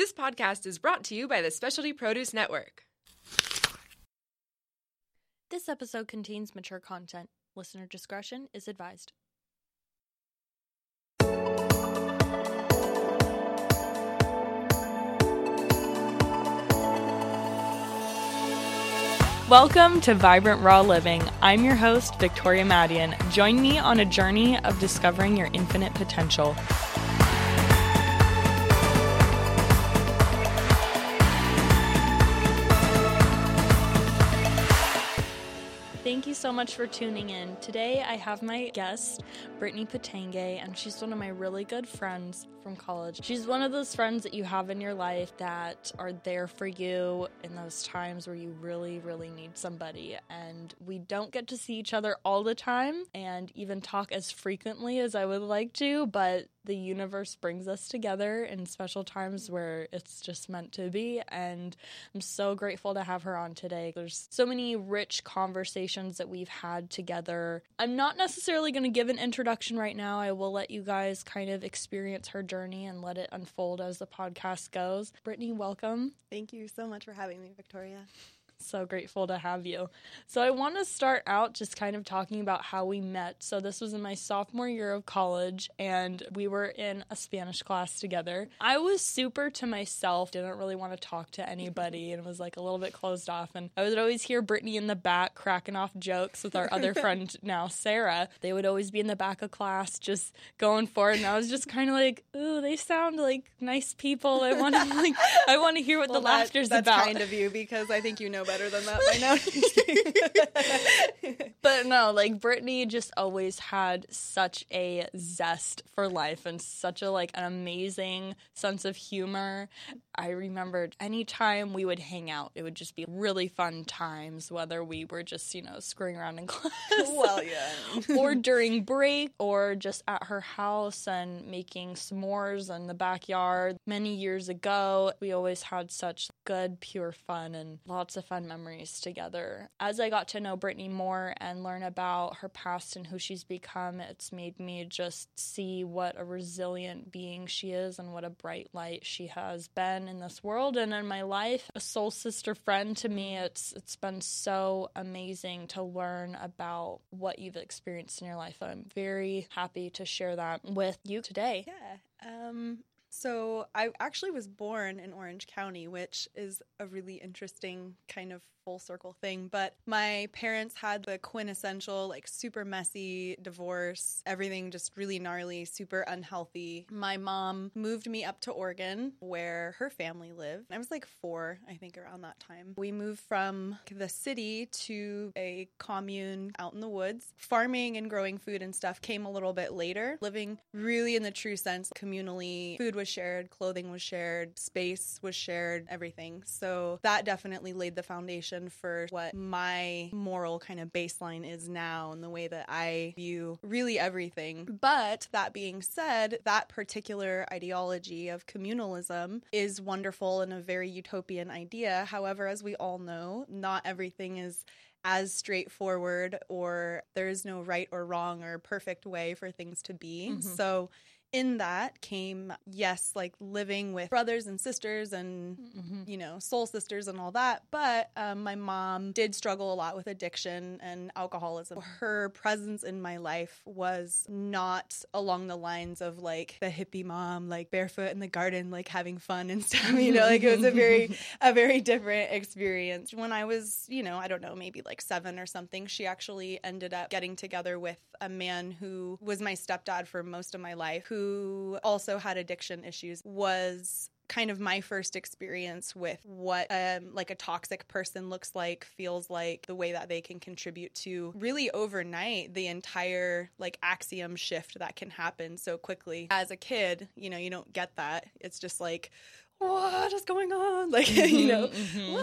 This podcast is brought to you by the Specialty Produce Network. This episode contains mature content. Listener discretion is advised. Welcome to Vibrant Raw Living. I'm your host, Victoria Madian. Join me on a journey of discovering your infinite potential. So much for tuning in. Today I have my guest, Brittany Patange, and she's one of my really good friends from college. She's one of those friends that you have in your life that are there for you in those times where you really, really need somebody. And we don't get to see each other all the time and even talk as frequently as I would like to, but the universe brings us together in special times where it's just meant to be. And I'm so grateful to have her on today. There's so many rich conversations that we've had together. I'm not necessarily going to give an introduction right now. I will let you guys kind of experience her journey and let it unfold as the podcast goes. Brittany, welcome. Thank you so much for having me, Victoria. So grateful to have you. So, I want to start out just kind of talking about how we met. So, this was in my sophomore year of college, and we were in a Spanish class together. I was super to myself, didn't really want to talk to anybody, and was like a little bit closed off. And I would always hear Brittany in the back cracking off jokes with our other friend now, Sarah. They would always be in the back of class just going for it. And I was just kind of like, ooh, they sound like nice people. I want to like, I want to hear what well, the laughter's that's about. kind of you because I think you know better than that by now. but no, like Brittany just always had such a zest for life and such a like an amazing sense of humor. I remembered anytime we would hang out, it would just be really fun times, whether we were just, you know, screwing around in class. well, yeah. or during break or just at her house and making s'mores in the backyard. Many years ago, we always had such good, pure fun and lots of fun memories together. As I got to know Brittany more and learn about her past and who she's become, it's made me just see what a resilient being she is and what a bright light she has been in this world and in my life. A soul sister friend to me, it's it's been so amazing to learn about what you've experienced in your life. I'm very happy to share that with you today. Yeah. Um so I actually was born in Orange County, which is a really interesting kind of full circle thing. But my parents had the quintessential, like super messy divorce, everything just really gnarly, super unhealthy. My mom moved me up to Oregon where her family lived. I was like four, I think, around that time. We moved from the city to a commune out in the woods. Farming and growing food and stuff came a little bit later. Living really in the true sense communally, food was shared, clothing was shared, space was shared, everything. So that definitely laid the foundation for what my moral kind of baseline is now and the way that I view really everything. But that being said, that particular ideology of communalism is wonderful and a very utopian idea. However, as we all know, not everything is as straightforward or there is no right or wrong or perfect way for things to be. Mm-hmm. So in that came yes like living with brothers and sisters and mm-hmm. you know soul sisters and all that but um, my mom did struggle a lot with addiction and alcoholism her presence in my life was not along the lines of like the hippie mom like barefoot in the garden like having fun and stuff you know like it was a very a very different experience when i was you know i don't know maybe like seven or something she actually ended up getting together with a man who was my stepdad for most of my life who who also had addiction issues was kind of my first experience with what um, like a toxic person looks like feels like the way that they can contribute to really overnight the entire like axiom shift that can happen so quickly. As a kid you know you don't get that. It's just like what is going on? Like, mm-hmm, you know. Mm-hmm.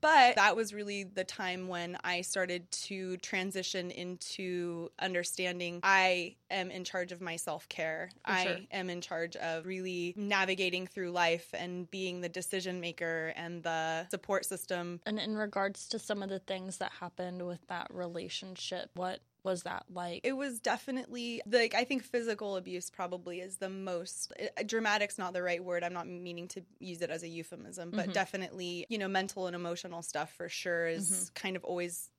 But that was really the time when I started to transition into understanding I am in charge of my self care. I sure. am in charge of really navigating through life and being the decision maker and the support system. And in regards to some of the things that happened with that relationship, what was that like? It was definitely like I think physical abuse probably is the most uh, dramatic's not the right word. I'm not meaning to use it as a euphemism, but Mhm. definitely, you know, mental and emotional stuff for sure is Mhm. kind of always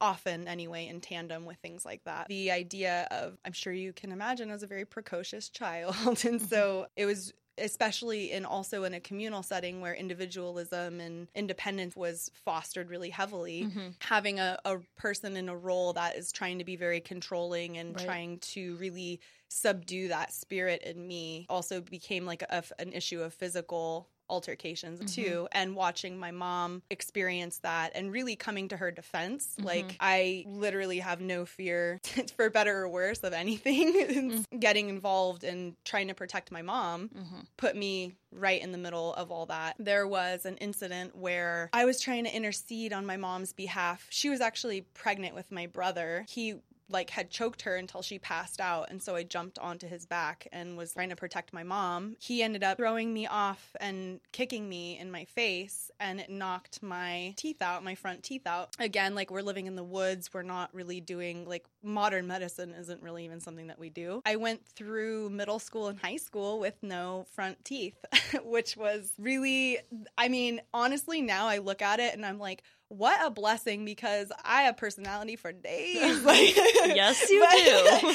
often anyway in tandem with things like that. The idea of I'm sure you can imagine I was a very precocious child and so it was especially in also in a communal setting where individualism and independence was fostered really heavily Mhm. having a, a person in a role that is trying to be very controlling and Right. trying to really subdue that spirit in me also became like a, an issue of physical altercations Mhm. too and watching my mom experience that and really coming to her defense Mhm. like i literally have no fear for better or worse of anything getting involved and trying to protect my mom Mhm. put me right in the middle of all that. There was an incident where I was trying to intercede on my mom's behalf. She was actually pregnant with my brother. He like had choked her until she passed out and so I jumped onto his back and was trying to protect my mom. He ended up throwing me off and kicking me in my face and it knocked my teeth out, my front teeth out. Again, like we're living in the woods, we're not really doing like modern medicine isn't really even something that we do. I went through middle school and high school with no front teeth, which was really I mean, honestly now I look at it and I'm like what a blessing because I have personality for days. Like, Yes, you do.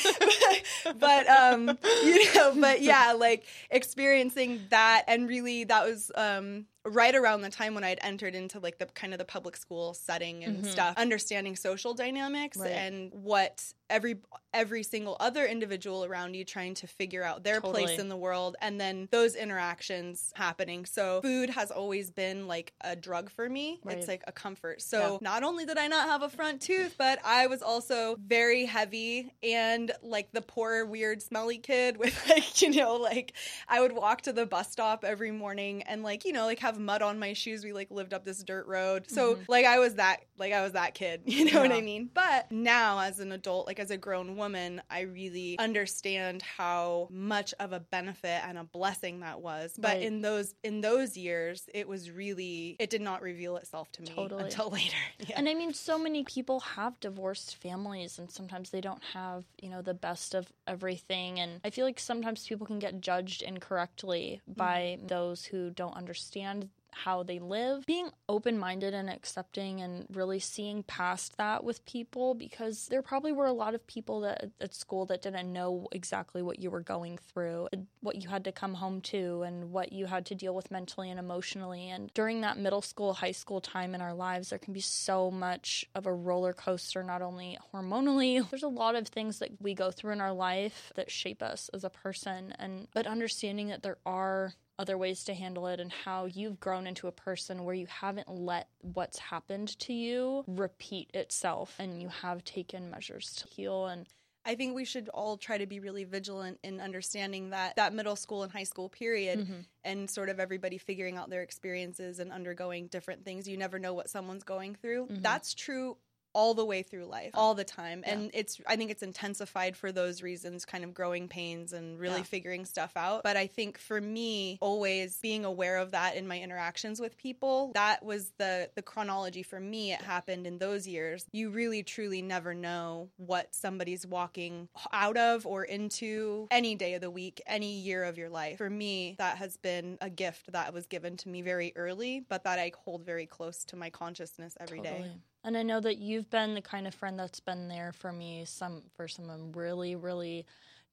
But, but, um, you know, but yeah, like experiencing that and really that was um right around the time when I'd entered into like the kind of the public school setting and Mhm. stuff, understanding social dynamics Right. and what every every single other individual around you trying to figure out their Totally. place in the world and then those interactions happening. So food has always been like a drug for me. Right. It's like a comfort. So Yeah. not only did I not have a front tooth, but I was also very heavy and like the poor weird smelly kid with like, you know, like I would walk to the bus stop every morning and like, you know, like have mud on my shoes. We like lived up this dirt road. So Mhm. like I was that like I was that kid, you know what I mean? But now as an adult, like as a grown woman, I really understand how much of a benefit and a blessing that was. But Right. in those in those years, it was really it did not reveal itself to me Totally. Until later. Yeah. And I mean, so many people have divorced families, and sometimes they don't have, you know, the best of everything. And I feel like sometimes people can get judged incorrectly mm-hmm. by those who don't understand how they live. Being open minded and accepting and really seeing past that with people because there probably were a lot of people that at school that didn't know exactly what you were going through, what you had to come home to, and what you had to deal with mentally and emotionally. And during that middle school, high school time in our lives, there can be so much of a roller coaster, not only hormonally, there's a lot of things that we go through in our life that shape us as a person. And but understanding that there are other ways to handle it and how you've grown into a person where you haven't let what's happened to you repeat itself and you have taken measures to heal and I think we should all try to be really vigilant in understanding that that middle school and high school period Mhm. and sort of everybody figuring out their experiences and undergoing different things. You never know what someone's going through. Mhm. That's true all the way through life, all the time. Yeah. And it's I think it's intensified for those reasons, kind of growing pains and really Yeah. figuring stuff out. But I think for me, always being aware of that in my interactions with people, that was the the chronology for me. It happened in those years. You really truly never know what somebody's walking out of or into any day of the week, any year of your life. For me, that has been a gift that was given to me very early, but that I hold very close to my consciousness every day. And I know that you've been the kind of friend that's been there for me some for some really really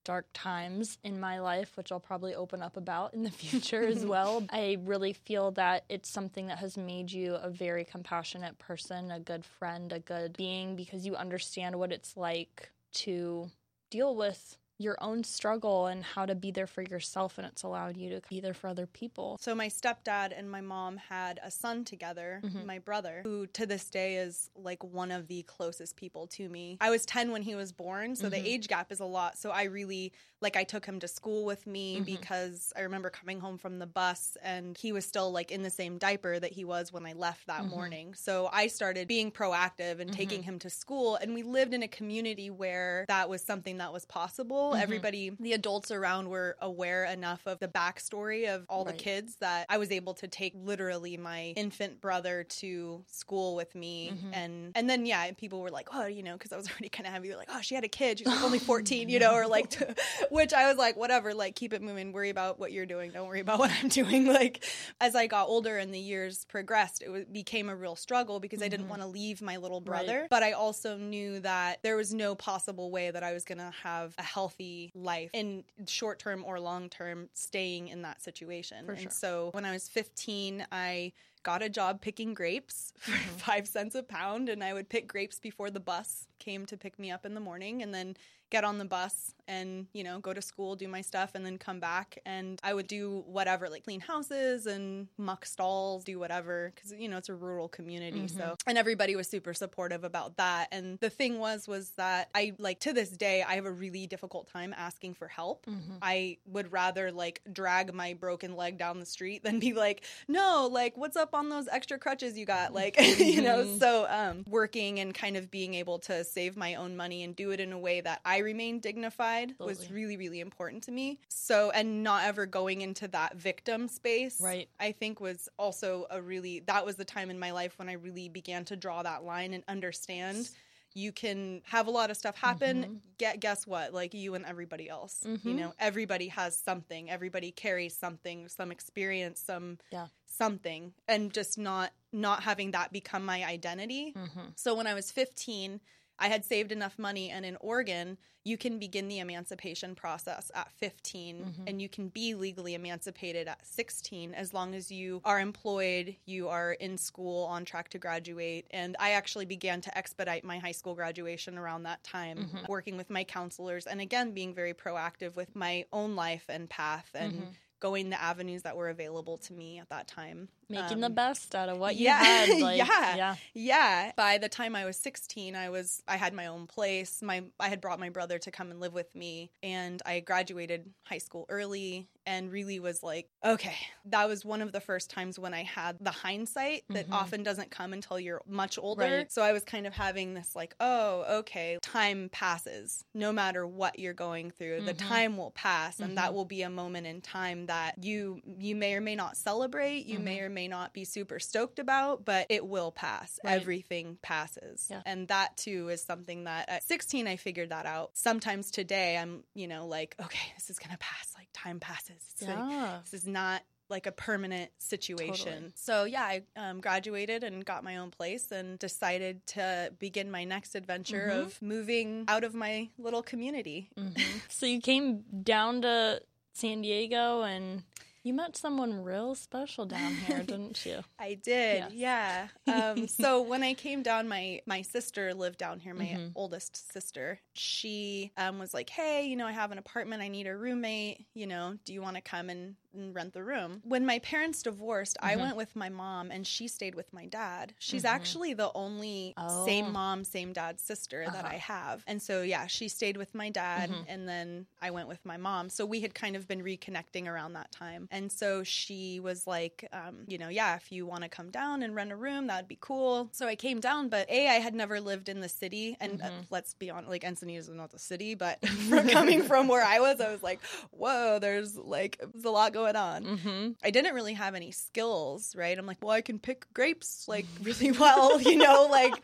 dark times in my life, which I'll probably open up about in the future as well. I really feel that it's something that has made you a very compassionate person, a good friend, a good being because you understand what it's like to deal with your own struggle and how to be there for yourself and it's allowed you to be there for other people. So my stepdad and my mom had a son together, Mhm. my brother, who to this day is like one of the closest people to me. I was 10 when he was born, so Mhm. the age gap is a lot. So I really like I took him to school with me Mhm. because I remember coming home from the bus and he was still like in the same diaper that he was when I left that Mhm. morning. So I started being proactive and taking Mhm. him to school and we lived in a community where that was something that was possible school, mm-hmm. everybody, the adults around were aware enough of the backstory of all Right. the kids that I was able to take literally my infant brother to school with me. Mm-hmm. And and then, yeah, people were like, oh, you know, because I was already kind of heavy, like, oh, she had a kid. She's like only 14, you know, or like, which I was like, whatever, like, keep it moving. Worry about what you're doing. Don't worry about what I'm doing. Like, as I got older and the years progressed, it was, became a real struggle because I didn't mm-hmm. want to leave my little Right. brother. But I also knew that there was no possible way that I was going to have a healthy life in short term or long term staying in that situation. For and sure. so when I was 15, I got a job picking grapes for Mm-hmm. five cents a pound. And I would pick grapes before the bus came to pick me up in the morning and then get on the bus and, you know, go to school, do my stuff, and then come back. And I would do whatever, like clean houses and muck stalls, do whatever, because, you know, it's a rural community. Mm-hmm. So, and everybody was super supportive about that. And the thing was, was that I, like, to this day, I have a really difficult time asking for help. Mm-hmm. I would rather, like, drag my broken leg down the street than be like, no, like, what's up on those extra crutches you got? Like, you know, Mm-hmm. so um, working and kind of being able to save my own money and do it in a way that I remain dignified was really, really important to me. So, and not ever going into that victim space, Right. I think was also a really, that was the time in my life when I really began to draw that line and understand. You can have a lot of stuff happen. Mm-hmm. Get guess what? Like you and everybody else. You Mhm. know, everybody has something. Everybody carries something, some experience, some Yeah. something, and just not not having that become my identity. Mm-hmm. So when I was 15, I had saved enough money, and in Oregon, you can begin the emancipation process at 15, Mm-hmm. and you can be legally emancipated at 16 as long as you are employed, you are in school, on track to graduate. And I actually began to expedite my high school graduation around that time, Mm-hmm. working with my counselors, and again, being very proactive with my own life and path and Mm-hmm. going the avenues that were available to me at that time. Making Um, the best out of what you yeah, had. Like, yeah, yeah. yeah. By the time I was 16, I was I had my own place. My I had brought my brother to come and live with me, and I graduated high school early, and really was like, okay, that was one of the first times when I had the hindsight that mm-hmm. often doesn't come until you're much older. Right. So I was kind of having this like, oh, okay, time passes. No matter what you're going through, the mm-hmm. time will pass, and that mm-hmm. will be a moment in time that you you may or may not celebrate. You may or may not be super stoked about, but it will pass. Right. Everything passes. Yeah. And that too is something that at 16 I figured that out. Sometimes today I'm, you know, like, okay, this is going to pass. Like time passes. It's like, this is not like a permanent situation. Totally. So yeah, I um, graduated and got my own place and decided to begin my next adventure Mm-hmm. of moving out of my little community. So you came down to San Diego and you met someone real special down here, didn't you? I did, Yes. yeah. Um, so when I came down, my my sister lived down here, my Mm-hmm. oldest sister. She um, was like, "Hey, you know, I have an apartment. I need a roommate. You know, do you want to come and, and rent the room?" When my parents divorced, I Mm-hmm. went with my mom, and she stayed with my dad. She's actually the only Oh. same mom, same dad sister that I have, and so yeah, she stayed with my dad, and then I went with my mom. So we had kind of been reconnecting around that time, and so she was like, um, you know, yeah, if you want to come down and rent a room, that'd be cool. So I came down, but a I had never lived in the city, and uh, let's be honest, like Encinitas is not the city, but from coming from where I was, I was like, whoa, there's like there's a lot going on. Mm-hmm. I didn't really have any skills, right? I'm like, well, I can pick grapes like really well, you know, like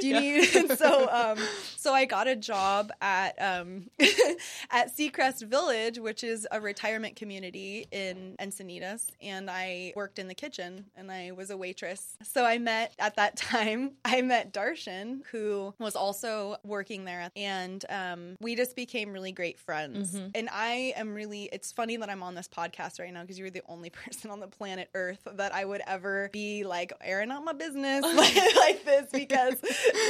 do you need and so um so I got a job at um at Seacrest Village, which is a retirement community in Encinitas, and I worked in the kitchen and I was a waitress. So I met at that time, I met Darshan, who was also working there and um we just became really great friends. And I am really it's funny that I'm on this podcast right now because you're the only person on the planet Earth that I would ever be like airing out my business like, like this because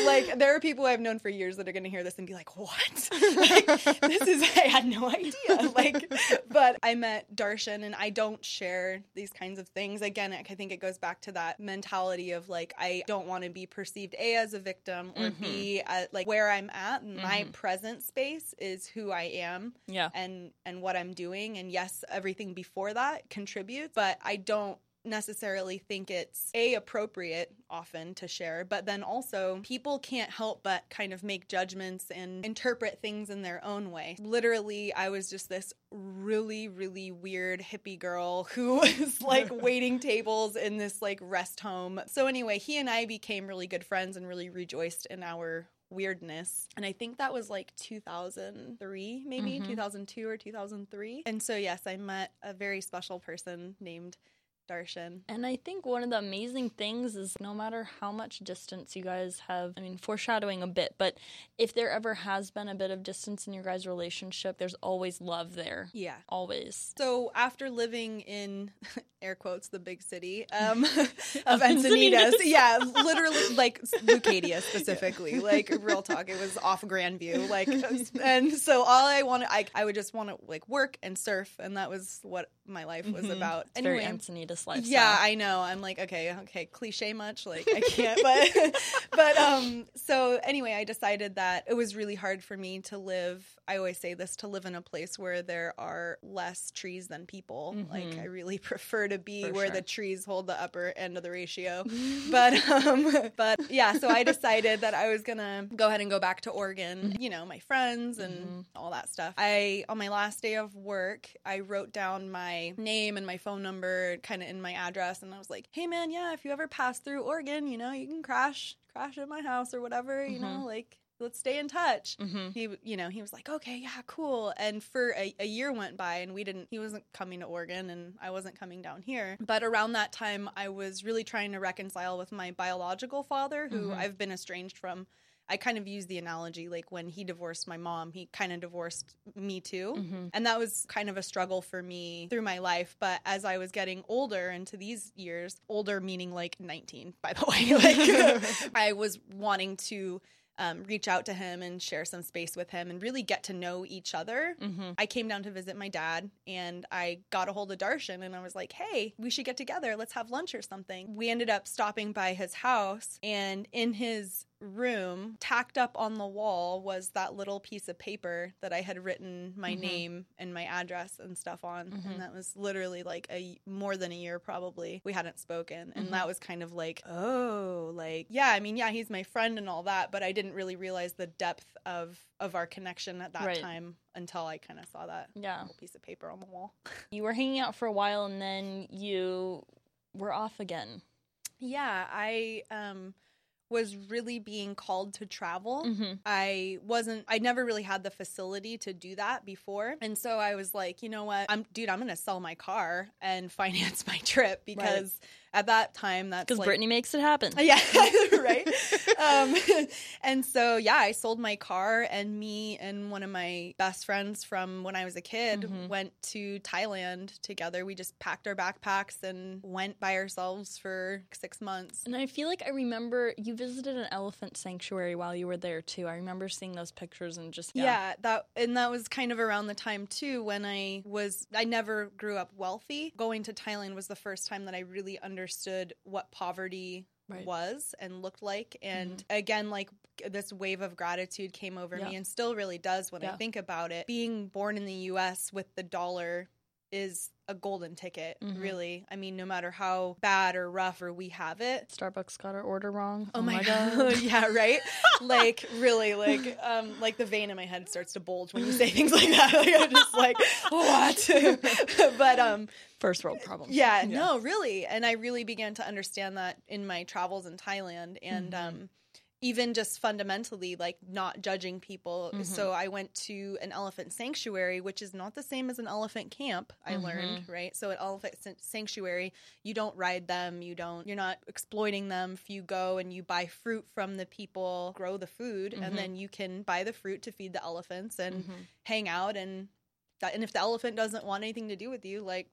like there are people I've known for years that are going to hear this and be like, "What? like, this is I had no idea." Like, but I met Darshan and I don't share these kinds of things. Again, I think it goes back to that mentality of like I don't want to be perceived a as a victim or b at like where I'm at. My mm-hmm. present space is who I am Yeah. and and what I'm doing and yes everything before that contributes but I don't necessarily think it's a appropriate often to share, but then also people can't help but kind of make judgments and interpret things in their own way. Literally, I was just this really, really weird hippie girl who was like waiting tables in this like rest home. So, anyway, he and I became really good friends and really rejoiced in our weirdness. And I think that was like 2003, maybe Mhm. 2002 or 2003. And so, yes, I met a very special person named Darshan. And I think one of the amazing things is no matter how much distance you guys have, I mean, foreshadowing a bit, but if there ever has been a bit of distance in your guys' relationship, there's always love there. Yeah. Always. So after living in air quotes the big city um, of Encinitas. Yeah, literally like Leucadia specifically, like real talk, it was off Grandview, like, and so all I wanted, I, I would just want to like work and surf, and that was what my life was Mhm. about. It's very Encinitas lifestyle. Yeah, I know. I'm like, okay, okay, cliche much, like I can't, but but um so anyway, I decided that it was really hard for me to live, I always say this, to live in a place where there are less trees than people. Like Mhm. I really prefer to be For where sure. the trees hold the upper end of the ratio. but um but yeah, so I decided that I was going to go ahead and go back to Oregon, you know, my friends and Mhm. all that stuff. I on my last day of work, I wrote down my name and my phone number kind of in my address and I was like, "Hey man, yeah, if you ever pass through Oregon, you know, you can crash crash at my house or whatever, you know, like let's stay in touch." hmm He, you know, he was like, "Okay, yeah, cool." And for a, a year went by, and we didn't. He wasn't coming to Oregon, and I wasn't coming down here. But around that time, I was really trying to reconcile with my biological father, who Mhm. I've been estranged from. I kind of use the analogy like when he divorced my mom, he kind of divorced me too. hmm And that was kind of a struggle for me through my life. But as I was getting older into these years, older meaning like 19, by the way, like I was wanting to um, reach out to him and share some space with him and really get to know each other. hmm I came down to visit my dad and I got a hold of Darshan and I was like, hey, we should get together. Let's have lunch or something. We ended up stopping by his house and in his room, tacked up on the wall, was that little piece of paper that I had written my Mhm. name and my address and stuff on. Mhm. And that was literally like a more than a year probably. We hadn't spoken. And Mhm. that was kind of like, oh, like, yeah, I mean, yeah, he's my friend and all that, but I didn't really realize the depth of of our connection at that Right. time until I kind of saw that Yeah. little piece of paper on the wall. You were hanging out for a while and then you were off again. Yeah, I um was really being called to travel. hmm I wasn't I never really had the facility to do that before. And so I was like, you know what? I'm dude, I'm going to sell my car and finance my trip because at that time that's Because like Brittany makes it happen. Yeah, right. um, and so, yeah, I sold my car, and me and one of my best friends from when I was a kid Mhm. went to Thailand together. We just packed our backpacks and went by ourselves for six months. And I feel like I remember you visited an elephant sanctuary while you were there too. I remember seeing those pictures and just Yeah. that and that was kind of around the time too when I was I never grew up wealthy. Going to Thailand was the first time that I really understood what poverty Right. was and looked like mm-hmm. and again like this wave of gratitude came over Yeah. me and still really does when I think about it. Being born in the US with the dollar is a golden ticket, Mhm. really. I mean, no matter how bad or rough or we have it, Starbucks got our order wrong. Oh, my, god. yeah, right? like really like um like the vein in my head starts to bulge when you say things like that. Like I'm just like, what? but um First world problem. yeah, no, really. And I really began to understand that in my travels in Thailand and Mhm. um even just fundamentally like not judging people. Mhm. So I went to an elephant sanctuary, which is not the same as an elephant camp, I Mhm. learned, right? So at elephant sanctuary, you don't ride them, you don't you're not exploiting them. If you go and you buy fruit from the people, grow the food, Mhm. and then you can buy the fruit to feed the elephants and Mhm. hang out and that and if the elephant doesn't want anything to do with you like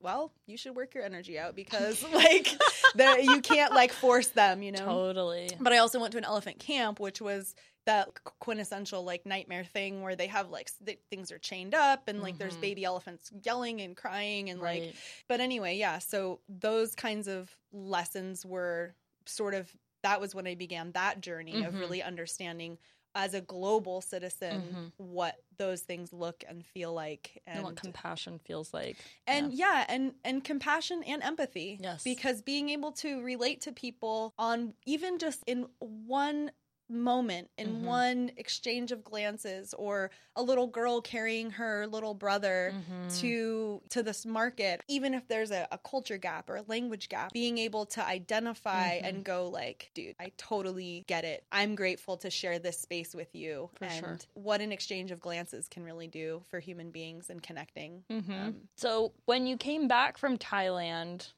well you should work your energy out because like the, you can't like force them you know Totally. but i also went to an elephant camp which was that quintessential like nightmare thing where they have like th- things are chained up and like there's Mhm. baby elephants yelling and crying and like but anyway, yeah. So those kinds of lessons were sort of that was when I began that journey of Mhm. really understanding. As a global citizen Mhm. what those things look and feel like and and what compassion feels like. and yeah. and and compassion and empathy Yes. because being able to relate to people on even just in one moment in Mhm. one exchange of glances or a little girl carrying her little brother Mhm. to to this market even if there's a, a culture gap or a language gap being able to identify Mhm. and go like dude i totally get it i'm grateful to share this space with you For and sure. what an exchange of glances can really do for human beings and connecting Mhm. Um, so when you came back from Thailand,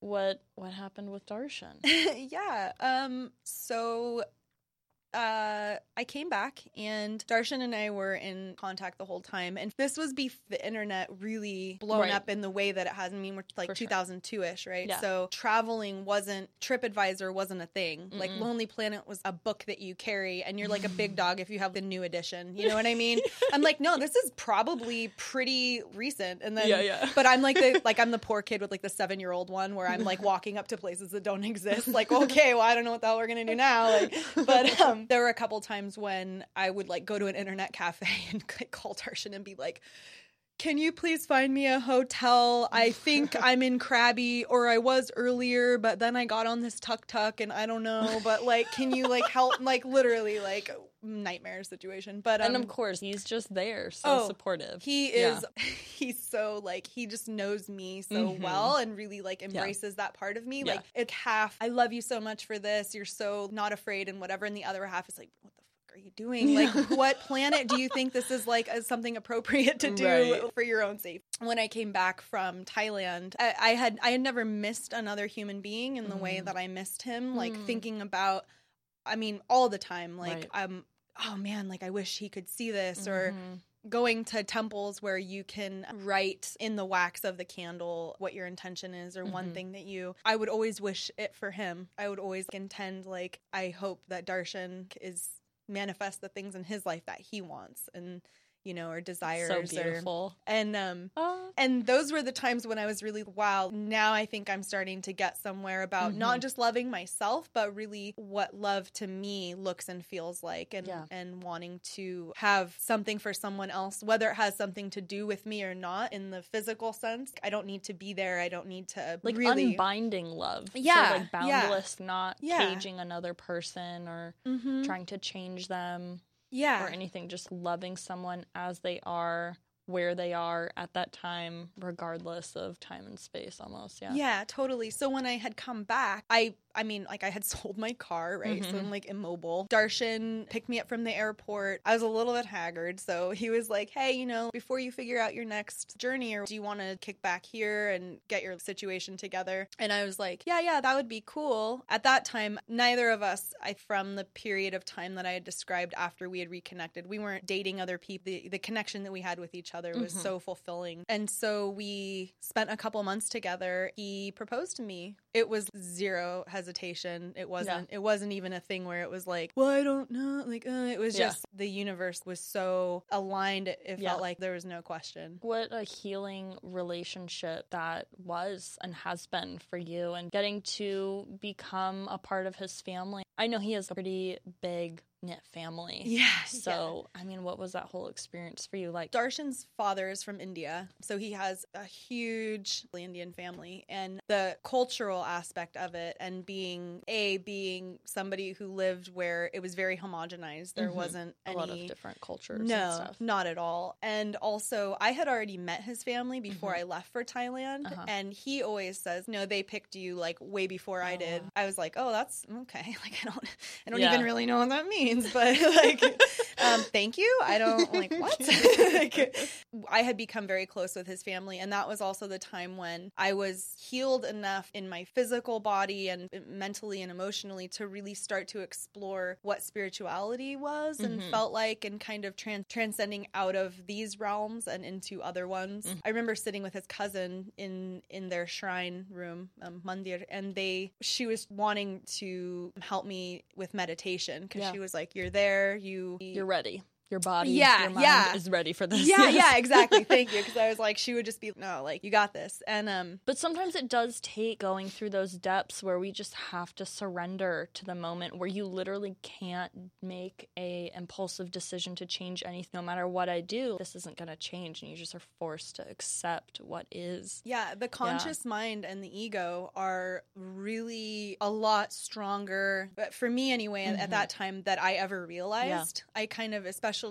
what what happened with Darshan? yeah. Um. So, uh, I came back, and Darshan and I were in contact the whole time. And this was before the internet really blown Right. up in the way that it has. I mean, we're like 2002 ish, right? Yeah. So traveling wasn't TripAdvisor wasn't a thing. Like Mm-mm. Lonely Planet was a book that you carry, and you're like a big dog if you have the new edition. You know what I mean? I'm like, no, this is probably pretty recent. And then Yeah, yeah. but I'm like the like I'm the poor kid with like the seven year old one where I'm like walking up to places that don't exist. Like, okay, well, I don't know what the hell we're gonna do now. Like, but um, Um, there were a couple times when I would like go to an internet cafe and call Darshan and be like. Can you please find me a hotel? I think I'm in Krabi or I was earlier, but then I got on this tuk tuk and I don't know. But like, can you like help? Like literally like nightmare situation. But um, and of course, he's just there, so Oh, supportive. he Yeah. is he's so like he just knows me so Mhm. well and really like embraces that part of me Yeah. like it half i love you so much for this you're so not afraid and whatever and the other half is like what the are you doing like what planet do you think this is like as something appropriate to do Right. for your own safety when i came back from thailand I, I had i had never missed another human being in the way Mhm. that i missed him like Mm. thinking about i mean all the time like Right. i'm oh man like i wish he could see this or Mhm. going to temples where you can write in the wax of the candle what your intention is or one Mhm. thing that you I would always wish it for him. I would always intend like I hope that Darshan is manifest the things in his life that he wants. And you know or desires so or and um Oh, and those were the times when I was really, wow, now I think I'm starting to get somewhere about not Mhm. just loving myself, but really what love to me looks and feels like and, Yeah. and wanting to have something for someone else, whether it has something to do with me or not in the physical sense. I don't need to be there. I don't need to like really. unbinding love. So, Yeah, like yeah. boundless, not Yeah. caging another person or Mhm. trying to change them Yeah. or anything. Just loving someone as they are, where they are at that time, regardless of time and space. Almost, yeah. Yeah, totally. So when I had come back, I I mean, like I had sold my car, right? So Mhm. I'm like immobile. Darshan picked me up from the airport. I was a little bit haggard, so he was like, "Hey, you know, before you figure out your next journey, or do you want to kick back here and get your situation together?" And I was like, "Yeah, yeah, that would be cool." At that time, neither of us, I from the period of time that I had described after we had reconnected, we weren't dating other people. The, the connection that we had with each other was Mhm. so fulfilling, and so we spent a couple months together. He proposed to me. It was zero hesitation. It wasn't. It wasn't even a thing where it was like, "Well, I don't know." Like, uh, it was Yeah. just the universe was so aligned. It Yeah. felt like there was no question. What a healing relationship that was and has been for you, and getting to become a part of his family. I know he has a pretty big knit family. Yeah. So, I mean, what was that whole experience for you like? Darshan's father is from India, so he has a huge Indian family, and the cultural aspect of it, and being a being somebody who lived where it was very homogenized, there Mhm. wasn't a any lot of different cultures and no, stuff. not at all. And also, I had already met his family before Mhm. I left for Thailand, Uh-huh. and he always says, "No, they picked you like way before I Oh, did." wow. I was like, "Oh, that's okay." Like I don't, I don't Yeah. even really know what that means, but like, um, thank you. I don't like what. like, I had become very close with his family, and that was also the time when I was healed enough in my physical body and mentally and emotionally to really start to explore what spirituality was and Mhm. felt like, and kind of trans- transcending out of these realms and into other ones. Mhm. I remember sitting with his cousin in in their shrine room, um, mandir, and they she was wanting to help me with meditation because Yeah. she was like, "You're there, you You're ready. Your body, Yeah, your yeah. is ready for this. yeah, Yes. yeah, exactly. Thank you. Because I was like, she would just be, no, like, you got this. And um, But sometimes it does take going through those depths where we just have to surrender to the moment where you literally can't make a impulsive decision to change anything. No matter what I do, this isn't going to change, and you just are forced to accept what is. Yeah, the conscious mind and the ego are really a lot stronger. But for me, anyway, at- at that time, that I ever realized. I kind of, especially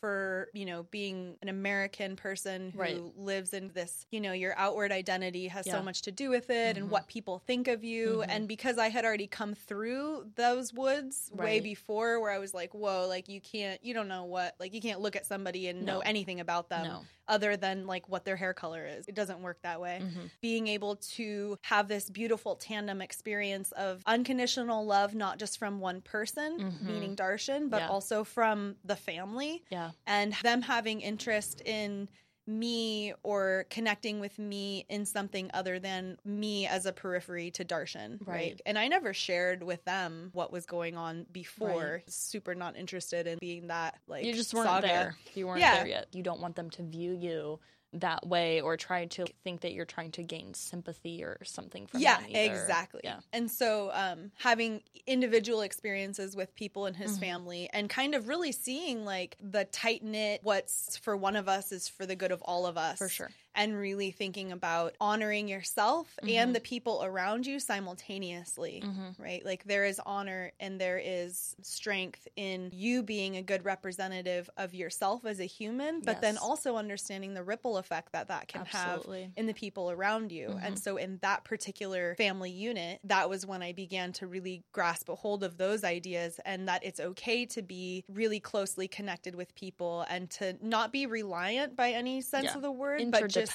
for you know being an American person who Right. lives in this, you know, your outward identity has Yeah. so much to do with it, and what people think of you. And because I had already come through those woods way before, where I was like, whoa, like you can't, you don't know what, like you can't look at somebody and know anything about them No. other than like what their hair color is. It doesn't work that way. Mm-hmm. Being able to have this beautiful tandem experience of unconditional love, not just from one person, meaning Darshan, but Mm-hmm. Yeah. also from the family, Yeah. and them having interest in me or connecting with me in something other than me as a periphery to Darshan. Right. Right. And I never shared with them what was going on before. Right. Super not interested in being that like you just weren't saga. there. You weren't Yeah. there yet. You don't want them to view you that way or try to think that you're trying to gain sympathy or something from yeah exactly Yeah. and so um having individual experiences with people in Mm-hmm. his family and kind of really seeing like the tight knit what's for one of us is for the good of all of us For sure. And really thinking about honoring yourself Mm-hmm. and the people around you simultaneously right like there is honor and there is strength in you being a good representative of yourself as a human but then also understanding the ripple effect that that can Absolutely. have in the people around you. Mm-hmm. And so, in that particular family unit, that was when I began to really grasp a hold of those ideas and that it's okay to be really closely connected with people and to not be reliant by any sense Yeah. of the word, but just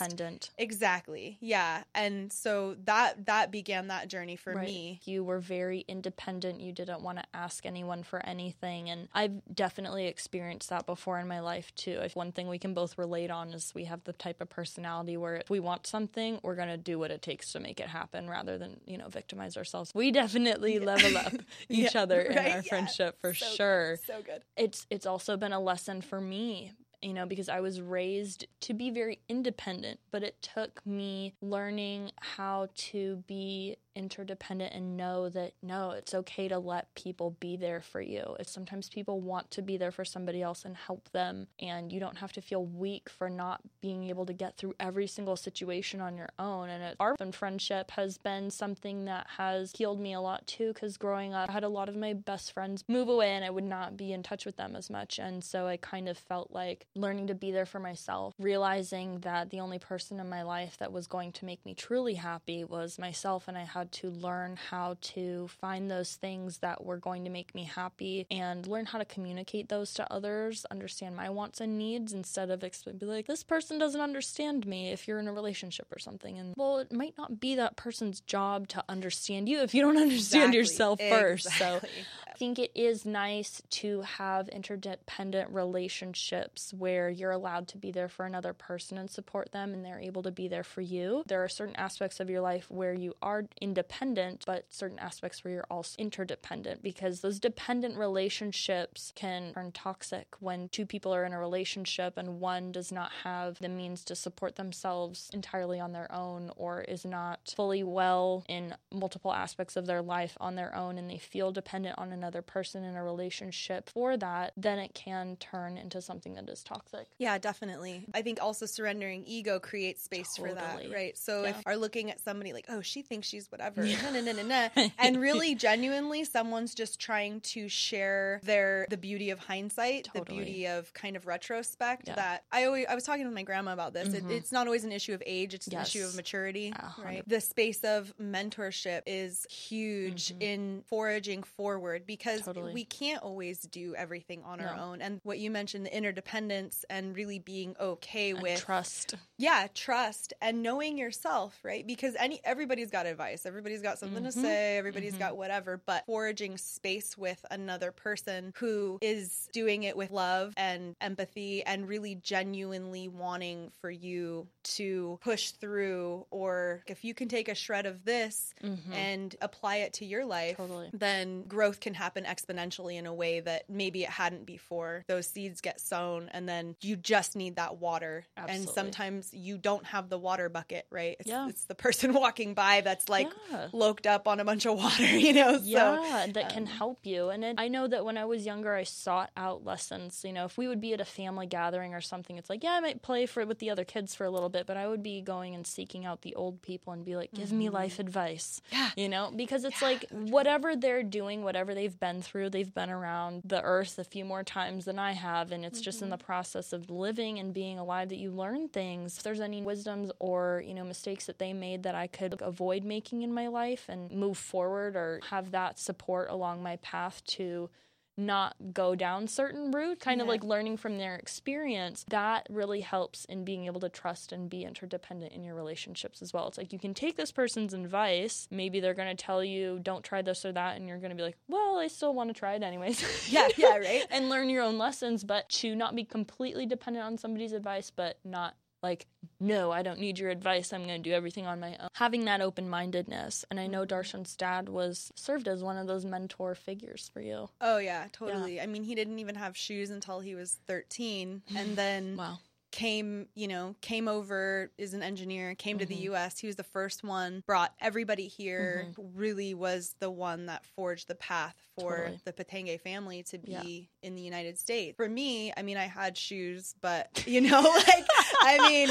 exactly, yeah. And so that that began that journey for Right. me. You were very independent. You didn't want to ask anyone for anything. And I've definitely experienced that before in my life, too. If one thing we can both relate on is we have the type of personality where if we want something, we're going to do what it takes to make it happen rather than, you know, victimize ourselves. We definitely level up each Yeah, other in our Yeah. friendship for So good, sure. So good. It's it's also been a lesson for me you know, because I was raised to be very independent, but it took me learning how to be interdependent and know that no, it's okay to let people be there for you. If sometimes people want to be there for somebody else and help them, and you don't have to feel weak for not being able to get through every single situation on your own. And it, our friendship has been something that has healed me a lot too, because growing up, I had a lot of my best friends move away and I would not be in touch with them as much. And so I kind of felt like learning to be there for myself, realizing that the only person in my life that was going to make me truly happy was myself. And I had to learn how to find those things that were going to make me happy and learn how to communicate those to others, understand my wants and needs instead of expect, be like, this person doesn't understand me if you're in a relationship or something. And well, it might not be that person's job to understand you if you don't understand Exactly. yourself first. So I think it is nice to have interdependent relationships where you're allowed to be there for another person and support them and they're able to be there for you. There are certain aspects of your life where you are independent, but certain aspects where you're also interdependent because those dependent relationships can turn toxic when two people are in a relationship and one does not have the means to support themselves entirely on their own or is not fully well in multiple aspects of their life on their own and they feel dependent on another person in a relationship for that, then it can turn into something that is toxic. Yeah, definitely. I think also surrendering ego creates space for that, right? So if Yeah. are looking at somebody like, oh, she thinks she's whatever, nah, nah, nah, nah, nah, and really genuinely someone's just trying to share their the beauty of hindsight, the beauty of kind of retrospect. Yeah. That I always I was talking with my grandma about this. It, mm-hmm. it's not always an issue of age; it's an issue of maturity, right? The space of mentorship is huge mm-hmm. in foraging forward because Totally. we can't always do everything on our own. And what you mentioned, the interdependence and really being okay And with trust. yeah, trust and knowing yourself, right? Because any everybody's got advice. Everybody's got something Mhm. to say, everybody's Mhm. got whatever, but foraging space with another person who is doing it with love and empathy and really genuinely wanting for you to push through or if you can take a shred of this Mhm. and apply it to your life, Totally. then growth can happen exponentially in a way that maybe it hadn't before. Those seeds get sown, and then you just need that water. And sometimes you don't have the water bucket, right? It's, Yeah. it's the person walking by that's like Yeah. Loked up on a bunch of water, you know? So, yeah, that can um, help you. And it, I know that when I was younger, I sought out lessons. You know, if we would be at a family gathering or something, it's like, yeah, I might play for with the other kids for a little bit, but I would be going and seeking out the old people and be like, give me life advice. Mm-hmm. Yeah. You know, because it's Yeah, like whatever they're doing, whatever they've been through, they've been around the earth a few more times than I have. And it's just in the Mm-hmm. process of living and being alive that you learn things. If there's any wisdoms or, you know, mistakes that they made that I could avoid making in my life and move forward or have that support along my path to not go down certain route kind of like learning from their experience that really helps in being able to trust and be interdependent in your relationships as well. It's like you can take this person's advice maybe they're going to tell you don't try this or that and you're going to be like well i still want to try it anyways. Yeah, yeah, right? and learn your own lessons but to not be completely dependent on somebody's advice but not like no i don't need your advice i'm going to do everything on my own having that open-mindedness and i know darshan's dad was served as one of those mentor figures for you Oh, yeah, totally. I mean, he didn't even have shoes until he was 13. And then wow came, you know, came over, is an engineer, came to the Mm-hmm. US. He was the first one, brought everybody here, really was the one that forged the path for Totally. the Patenge family to be Yeah. In the United States. For me, I mean, I had shoes, but, you know, like, I mean,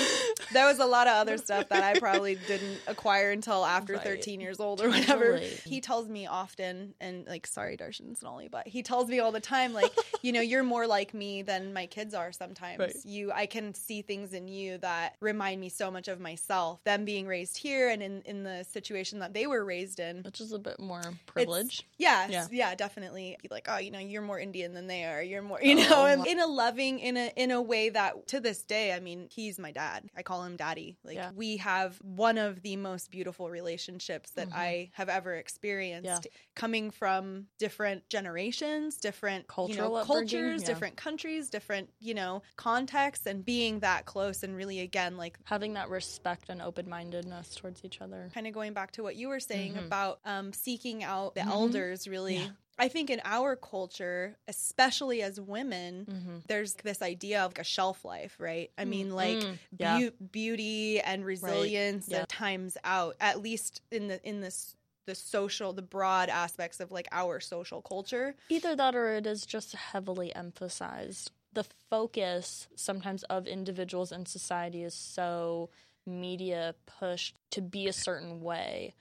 there was a lot of other stuff that I probably didn't acquire until after Right. 13 years old or whatever. Totally. He tells me often, and like, sorry, Darshan Sonali, but he tells me all the time, like, you know, you're more like me than my kids are sometimes. Right. You, I can see things in you that remind me so much of myself. Them being raised here and in, in the situation that they were raised in. which is a bit more privilege Yeah, Yeah. yeah, definitely. Be like, oh, you know, you're more Indian than they are. You're more, you know, Oh, and in a loving, in a in a way that to this day, I mean, he's my dad. I call him daddy. Like Yeah. we have one of the most beautiful relationships that I have ever experienced, Mm-hmm. Yeah. coming from different generations, different you Cultural know, cultures, yeah. different countries, different you know contexts, and being that close and really again like having that respect and open-mindedness towards each other kind of going back to what you were saying Mhm. about um, seeking out the Mhm. elders really. I think in our culture especially as women mm-hmm. there's this idea of like a shelf life right i mean like Mm, yeah. beau- beauty and resilience Yeah. and times out at least in the in this the social the broad aspects of like our social culture Either that or it is just heavily emphasized. The focus sometimes of individuals in society is so media pushed to be a certain way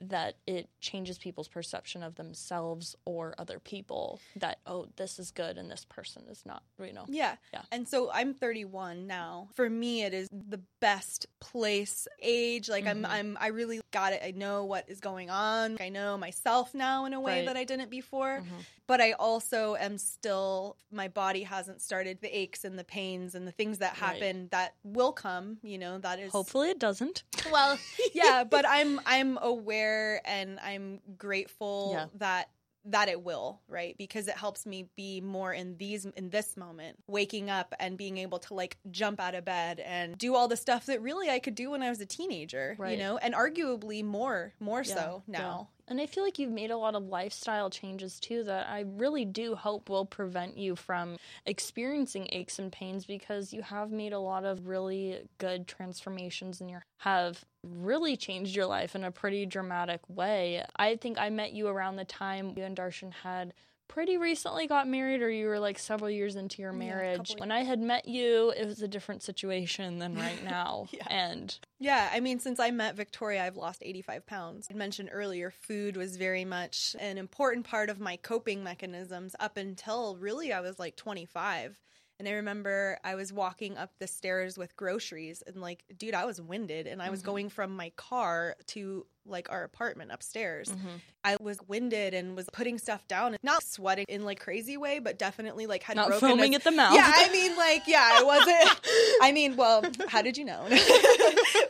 that it changes people's perception of themselves or other people that oh this is good and this person is not you know Yeah. Yeah. And so I'm 31 now. For me it is the best place age like Mhm. I'm I'm I really got it. I know what is going on. I know myself now in a way Right. that I didn't before. Mhm. But I also am still my body hasn't started the aches and the pains and the things that Right. happen that will come, you know, that is hopefully it doesn't well, yeah, but I'm I'm aware and I'm grateful Yeah. that that it will, right? Because it helps me be more in these in this moment, waking up and being able to like jump out of bed and do all the stuff that really I could do when I was a teenager, you know, and arguably more more Yeah, so now. And I feel like you've made a lot of lifestyle changes too that I really do hope will prevent you from experiencing aches and pains because you have made a lot of really good transformations and you have really changed your life in a pretty dramatic way. I think I met you around the time you and Darshan had pretty recently got married or you were like several years into your marriage. couple- when I had met you, it was a different situation than right now. Yeah. And Yeah, I mean, since I met Victoria, I've lost 85 pounds. I mentioned earlier, food was very much an important part of my coping mechanisms up until really I was like 25. And I remember I was walking up the stairs with groceries and like, dude, I was winded and I was Mhm. going from my car to like our apartment upstairs. Mhm. I was winded and was putting stuff down, not sweating in like crazy way, but definitely like had Not broken foaming a- at the mouth. Yeah, I mean, like, yeah, I wasn't. I mean, well, how did you know?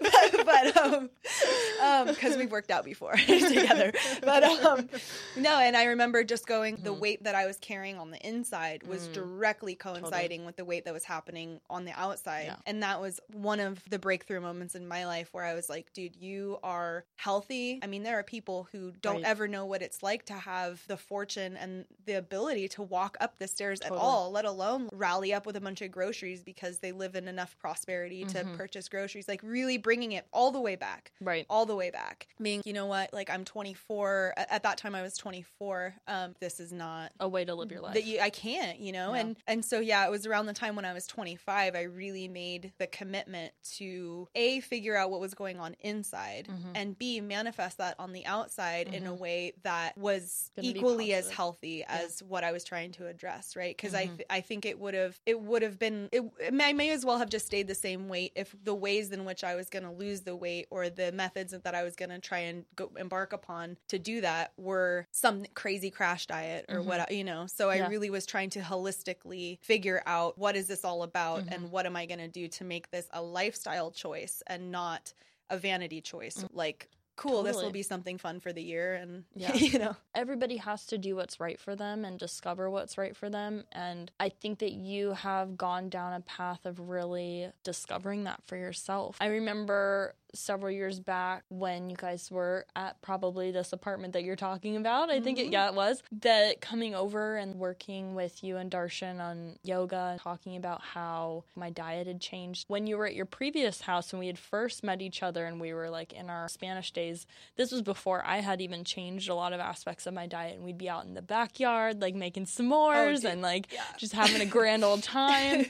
but, but um, um, because we've worked out before together. But um, no, and I remember just going. The weight that I was carrying on the inside was Mm. directly coinciding with the weight that was happening on the outside, Yeah. and that was one of the breakthrough moments in my life where I was like, dude, you are healthy. I mean, there are people who don't Right. ever know what it's like to have the fortune and the ability to walk up the stairs Totally. at all, let alone rally up with a bunch of groceries because they live in enough prosperity to Mhm. purchase groceries. Like, really bringing it all the way back Right. all the way back. Being, you know what, like I'm 24. At at that time, I was 24. Um, this is not A way to live your life. that you, I can't, you know, Yeah. and and so yeah, it was around the time when I was 25. I really made the commitment to a figure out what was going on inside, Mhm. and b manifest that on the outside in a Mhm. way that was Gonna equally as healthy as what I was trying to address, right? Because I Mhm. th- I think it would have it would have been it, it may, I may as well have just stayed the same weight if the ways in which I was going to lose the weight or the methods that I was going to try and go embark upon to do that were some crazy crash diet or Mhm. what you know. So I Yeah. really was trying to holistically figure out what is this all about and what am I going to do to make this a lifestyle choice and not a vanity choice. Like cool, this will. Be something fun for the year and Yeah. you know. everybody has to do what's right for them and discover what's right for them. And I think that you have gone down a path of really discovering that for yourself. I remember several years back when you guys were at probably this apartment that you're talking about. I think it, Mhm. yeah, it was that coming over and working with you and Darshan on yoga and talking about how my diet had changed. When you were at your previous house when we had first met each other and we were like in our Spanish days, this was before I had even changed a lot of aspects of my diet and we'd be out in the backyard like making s'mores dude. and like Yeah. just having a grand old time.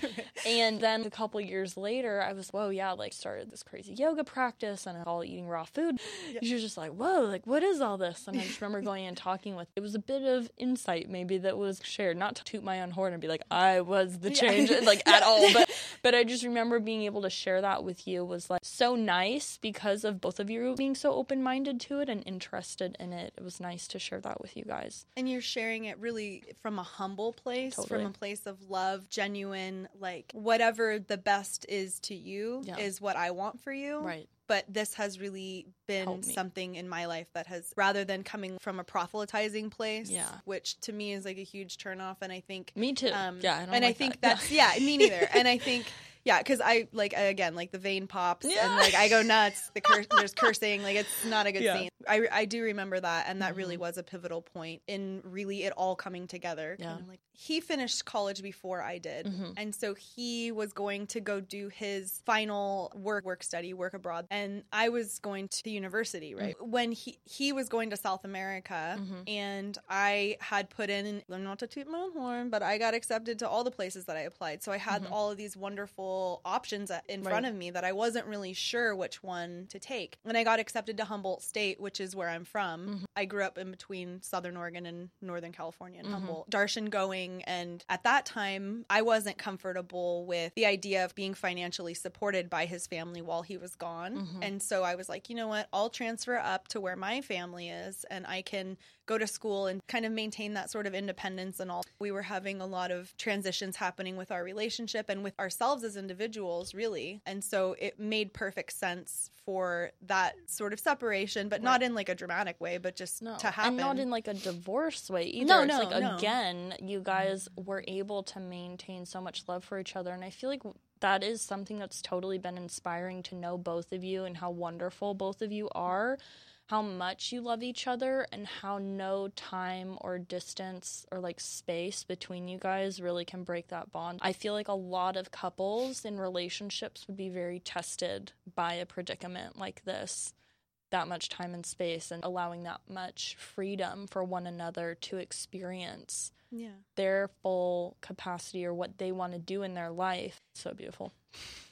and then a couple years later, I was, whoa, yeah, like started this crazy yoga practice and all eating raw food. She was just like, whoa, like what is all this? And I just remember going and talking with. It was a bit of insight maybe that was shared, not to toot my own horn and be like I was the Yeah. change, like at all, but but I just remember being able to share that with you was like so nice because of both of you being so open minded to it and interested in it. It was nice to share that with you guys. And you're sharing it really from a humble place, Totally. from a place of love, genuine, like whatever the best is to you Yeah. is what I want for you. Right. But this has really been something in my life that has, rather than coming from a proselytizing place, Yeah. which to me is like a huge turnoff. And I think Me too. um, yeah, I don't and I think that. that's yeah, me neither. and I think yeah, because I like again like the vein pops Yeah. and like I go nuts. The cur- there's cursing, like it's not a good Yeah. scene. I I do remember that, and that really Mhm. was a pivotal point in really it all coming together. Yeah. Like he finished college before I did, Mhm. and so he was going to go do his final work work study work abroad, and I was going to university. Right when he he was going to South America, Mhm. and I had put in not to toot my own horn, but I got accepted to all the places that I applied. So I had Mhm. all of these wonderful options at- in front Right. of me that I wasn't really sure which one to take. And I got accepted to Humboldt State, which is where I'm from. Mhm. I grew up in between Southern Oregon and Northern California and Mhm. Humboldt. Darshan going, and at that time, I wasn't comfortable with the idea of being financially supported by his family while he was gone. Mhm. And so I was like, you know what? I'll transfer up to where my family is and I can go to school and kind of maintain that sort of independence and all. We were having a lot of transitions happening with our relationship and with ourselves as individuals, really. And so it made perfect sense for that sort of separation, but not in like a dramatic way, but just No, to happen. and not in like a divorce way either. No, it's no, like no. again, you guys were able to maintain so much love for each other, and I feel like that is something that's totally been inspiring to know both of you and how wonderful both of you are. How much you love each other and how no time or distance or like space between you guys really can break that bond. I feel like a lot of couples in relationships would be very tested by a predicament like this that much time and space and allowing that much freedom for one another to experience yeah. their full capacity or what they want to do in their life. So beautiful.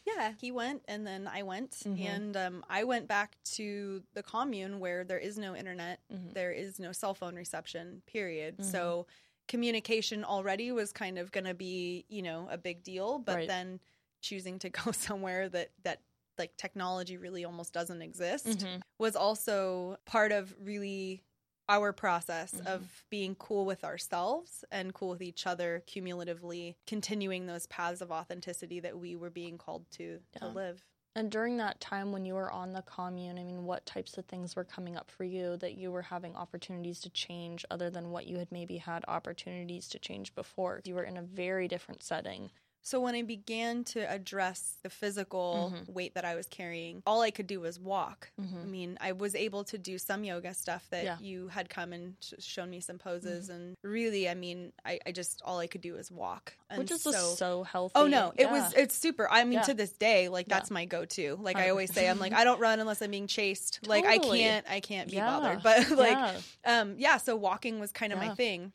Yeah, he went and then I went. Mhm. And um, I went back to the commune where there is no internet, Mhm. there is no cell phone reception, period. Mhm. So communication already was kind of going to be, you know, a big deal. But Right. then choosing to go somewhere that, that like technology really almost doesn't exist Mhm. was also part of really our process Mhm. of being cool with ourselves and cool with each other cumulatively continuing those paths of authenticity that we were being called to to live And during that time when you were on the commune, I mean, what types of things were coming up for you that you were having opportunities to change other than what you had maybe had opportunities to change before? You were in a very different setting. So when I began to address the physical Mhm. weight that I was carrying, all I could do was walk. I Mhm. mean, I was able to do some yoga stuff that Yeah. Mm-hmm. you had come and sh- shown me some poses, and really, I mean, I, I just all I could do was walk, and Which is so. so healthy. Oh no, it was it's super. I mean Yeah. to this day like Yeah. that's my go-to. Like I always say I'm like I don't run unless I'm being chased. Like I can't I can't be Yeah. bothered. But like Yeah. um yeah, so walking was kind of my thing.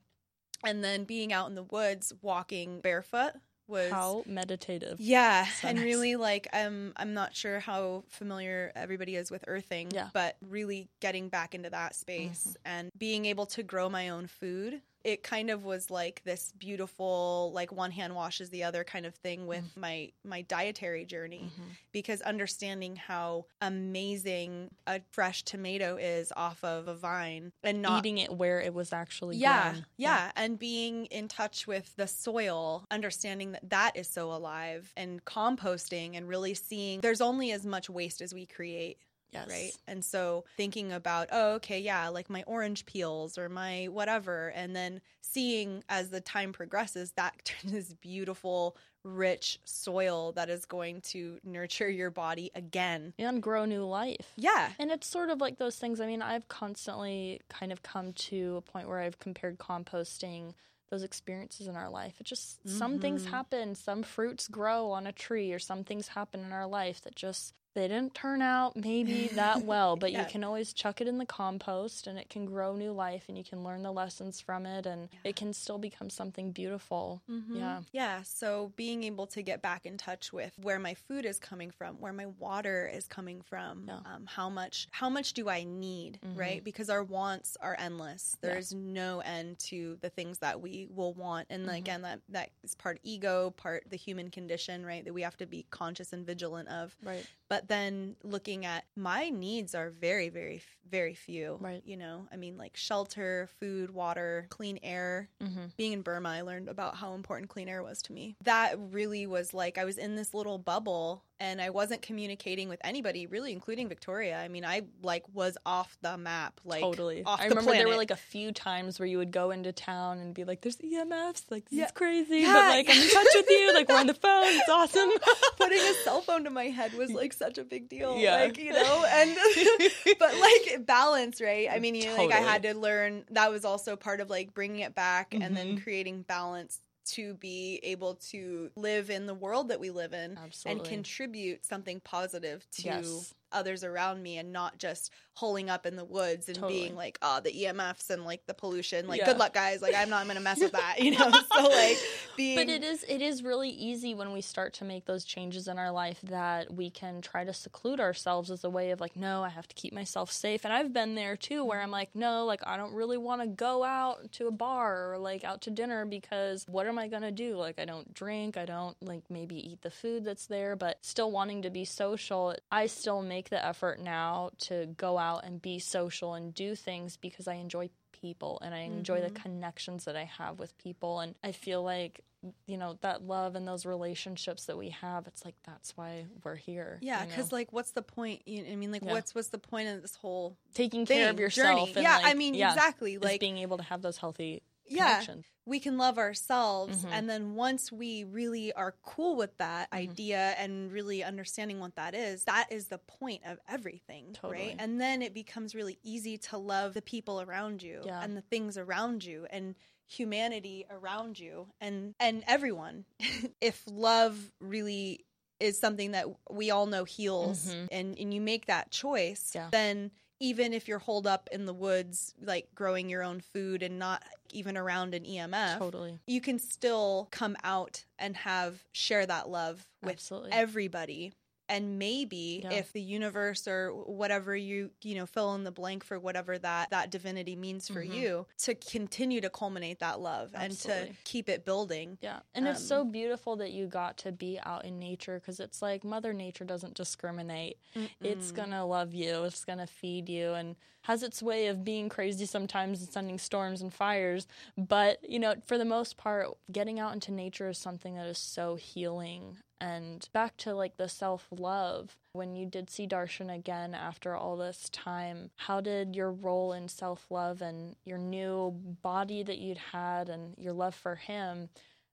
And then being out in the woods walking barefoot was how meditative. yeah, So and nice. really like um I'm not sure how familiar everybody is with earthing, Yeah. but really getting back into that space Mhm. and being able to grow my own food. It kind of was like this beautiful like one hand washes the other kind of thing with Mm. my my dietary journey Mhm. because understanding how amazing a fresh tomato is off of a vine and not Eating it where it was actually yeah, grown. yeah, and being in touch with the soil, understanding that that is so alive, and composting, and really seeing there's only as much waste as we create. Yes. Right. And so thinking about, oh, okay, yeah, like my orange peels or my whatever. And then seeing as the time progresses, that turns this beautiful, rich soil that is going to nurture your body again. And grow new life. Yeah. And it's sort of like those things. I mean, I've constantly kind of come to a point where I've compared composting those experiences in our life. It just some things Mhm. happen, some fruits grow on a tree, or some things happen in our life that just they didn't turn out maybe that well, but Yeah. you can always chuck it in the compost and it can grow new life and you can learn the lessons from it and Yeah. it can still become something beautiful. Mhm. Yeah. Yeah. So being able to get back in touch with where my food is coming from, where my water is coming from, Yeah. um, how much how much do I need, Mhm. right? Because our wants are endless. There's no end to the things that we will want, and Mhm. again, that that is part ego, part the human condition, right? That we have to be conscious and vigilant of. Right. But then looking at my needs are very, very, very few. Right. You know, I mean, like shelter, food, water, clean air, Mm-hmm. being in Burma, I learned about how important clean air was to me. That really was like I was in this little bubble and I wasn't communicating with anybody, really, including Victoria. I mean, I like was off the map, like totally. off I the remember there were like a few times where you would go into town and be like, "There's EMFs, like this Yeah. is crazy, Yeah, but like I'm in touch with you, like we're on the phone, it's awesome." putting a cell phone to my head was like such a big deal. Yeah. Like, you know, and but like balance, right? I mean, you know, like I had to learn that was also part of like bringing it back and then Mhm. creating balance to be able to live in the world that we live in Absolutely. and contribute something positive to Yes. Others around me and not just holing up in the woods and Totally. being like, oh, the EMFs and like the pollution. Like, Yeah. good luck, guys. Like, I'm not going to mess with that, you know? so, like, being. But it is it is really easy when we start to make those changes in our life that we can try to seclude ourselves as a way of like, no, I have to keep myself safe. And I've been there too where I'm like, no, like I don't really want to go out to a bar or like out to dinner because what am I going to do? Like I don't drink, I don't like maybe eat the food that's there, but still wanting to be social. I still make the effort now to go out and be social and do things because I enjoy people and I enjoy the Mhm. connections that I have with people and I feel like you know that love and those relationships that we have it's like that's why we're here yeah, you know? because like, what's the point? You, I mean, like, Yeah. what's what's the point of this whole taking thing, care of yourself journey? and yeah, like, I mean, yeah, exactly. Like, being able to have those healthy yeah, connections we can love ourselves, Mhm. and then once we really are cool with that Mhm. idea and really understanding what that is, that is the point of everything, Totally. right? And then it becomes really easy to love the people around you Yeah. and the things around you and humanity around you and and everyone. if love really is something that we all know heals Mhm. and and you make that choice, Yeah. then even if you're holed up in the woods like growing your own food and not even around an EMF, totally. you can still come out and have share that love with absolutely. everybody and maybe Yeah. if the universe or whatever you you know fill in the blank for whatever that that divinity means for Mhm. you to continue to culminate that love and to keep it building Yeah. And it's so Um, beautiful that you got to be out in nature because it's like Mother Nature doesn't discriminate. It's Mm-mm. going to love you, it's going to feed you, and has its way of being crazy sometimes and sending storms and fires. But, you know, for the most part, getting out into nature is something that is so healing. And back to like the self love, when you did see Darshan again after all this time, how did your role in self love and your new body that you'd had and your love for him?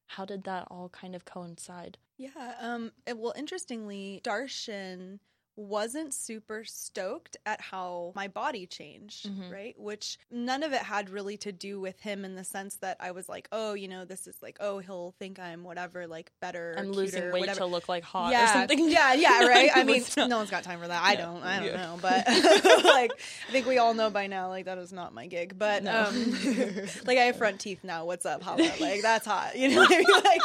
How did that all kind of coincide? Yeah. Um. Well, interestingly, Darshan wasn't super stoked at how my body changed, Mhm. right? Which none of it had really to do with him in the sense that I was like, oh, you know, this is like, oh, he'll think I'm whatever, like better. I'm cuter losing weight whatever. to look like hot yeah, or something. Yeah, yeah, right. I mean, not- no one's got time for that. I don't. I don't Yeah. know, but like, I think we all know by now, like that is not my gig. But No. um, like I have front teeth now. What's up? Holla. Like that's hot. You know what I mean? Like,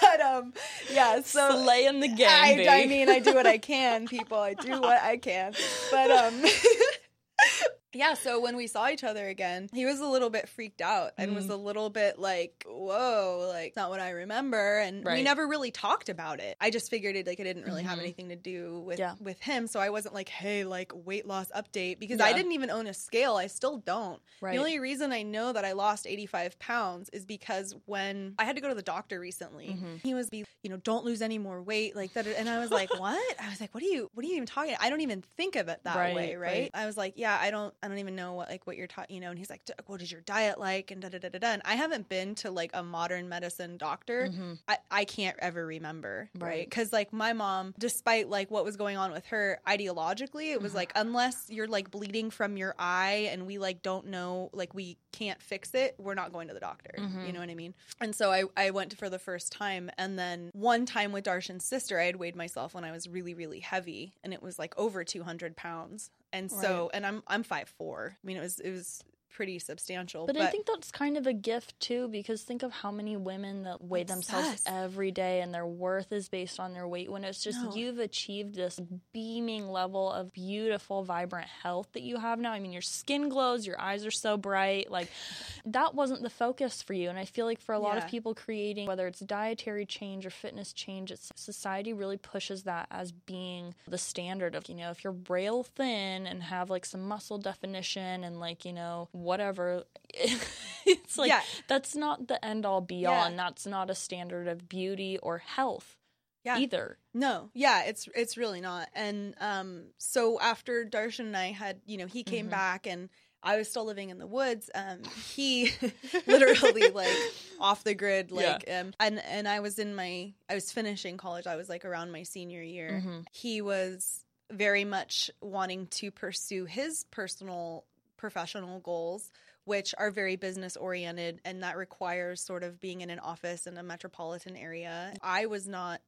but um, yeah. So Slay in the game, I. I mean, I do what I can, people. I do what I can. But um Yeah, so when we saw each other again, he was a little bit freaked out and was Mm. a little bit like, "Whoa, like not what I remember." And we never really talked about it. I just figured it like it didn't really have Mhm. anything to do with Yeah. with him, so I wasn't like, "Hey, like weight loss update," because I didn't even own a scale. I still don't. Right. The only reason I know that I lost 85 pounds is because when I had to go to the doctor recently, Mhm. he was be, you know, don't lose any more weight like that. And I was like, what? I was like, what are you, what are you even talking? I don't even think of it that Right, way. Right? right. I was like, yeah, I don't, I don't even know what, like what you're talking, you know, and he's like, what is your diet like? And da, da, da, da, da. And I haven't been to like a modern medicine doctor. Mhm. I, I can't ever remember, right? Right. Because like my mom, despite like what was going on with her ideologically, it was Mhm. like unless you're like bleeding from your eye and we like don't know, like we can't fix it, we're not going to the doctor. Mhm. You know what I mean? And so I I went for the first time, and then one time with Darshan's sister, I had weighed myself when I was really really heavy, and it was like over two hundred pounds. And so, and I'm I'm five four. I mean, it was it was pretty substantial. But, I think that's kind of a gift too, because think of how many women that weigh themselves every day and their worth is based on their weight when it's just No. you've achieved this beaming level of beautiful, vibrant health that you have now. I mean, your skin glows, your eyes are so bright. Like, that wasn't the focus for you. And I feel like for a lot Yeah. of people creating, whether it's dietary change or fitness change, it's society really pushes that as being the standard of, you know, if you're rail thin and have like some muscle definition and like, you know, whatever. it's like Yeah. that's not the end all be all, Yeah. and that's not a standard of beauty or health yeah. either. No, yeah, it's it's really not. And um, so after Darshan and I had, you know, he came Mhm. back and I was still living in the woods. Um, he literally like off the grid, like, um, and and I was in my, I was finishing college. I was like around my senior year. Mhm. He was very much wanting to pursue his personal professional goals which are very business oriented and that requires sort of being in an office in a metropolitan area. I was not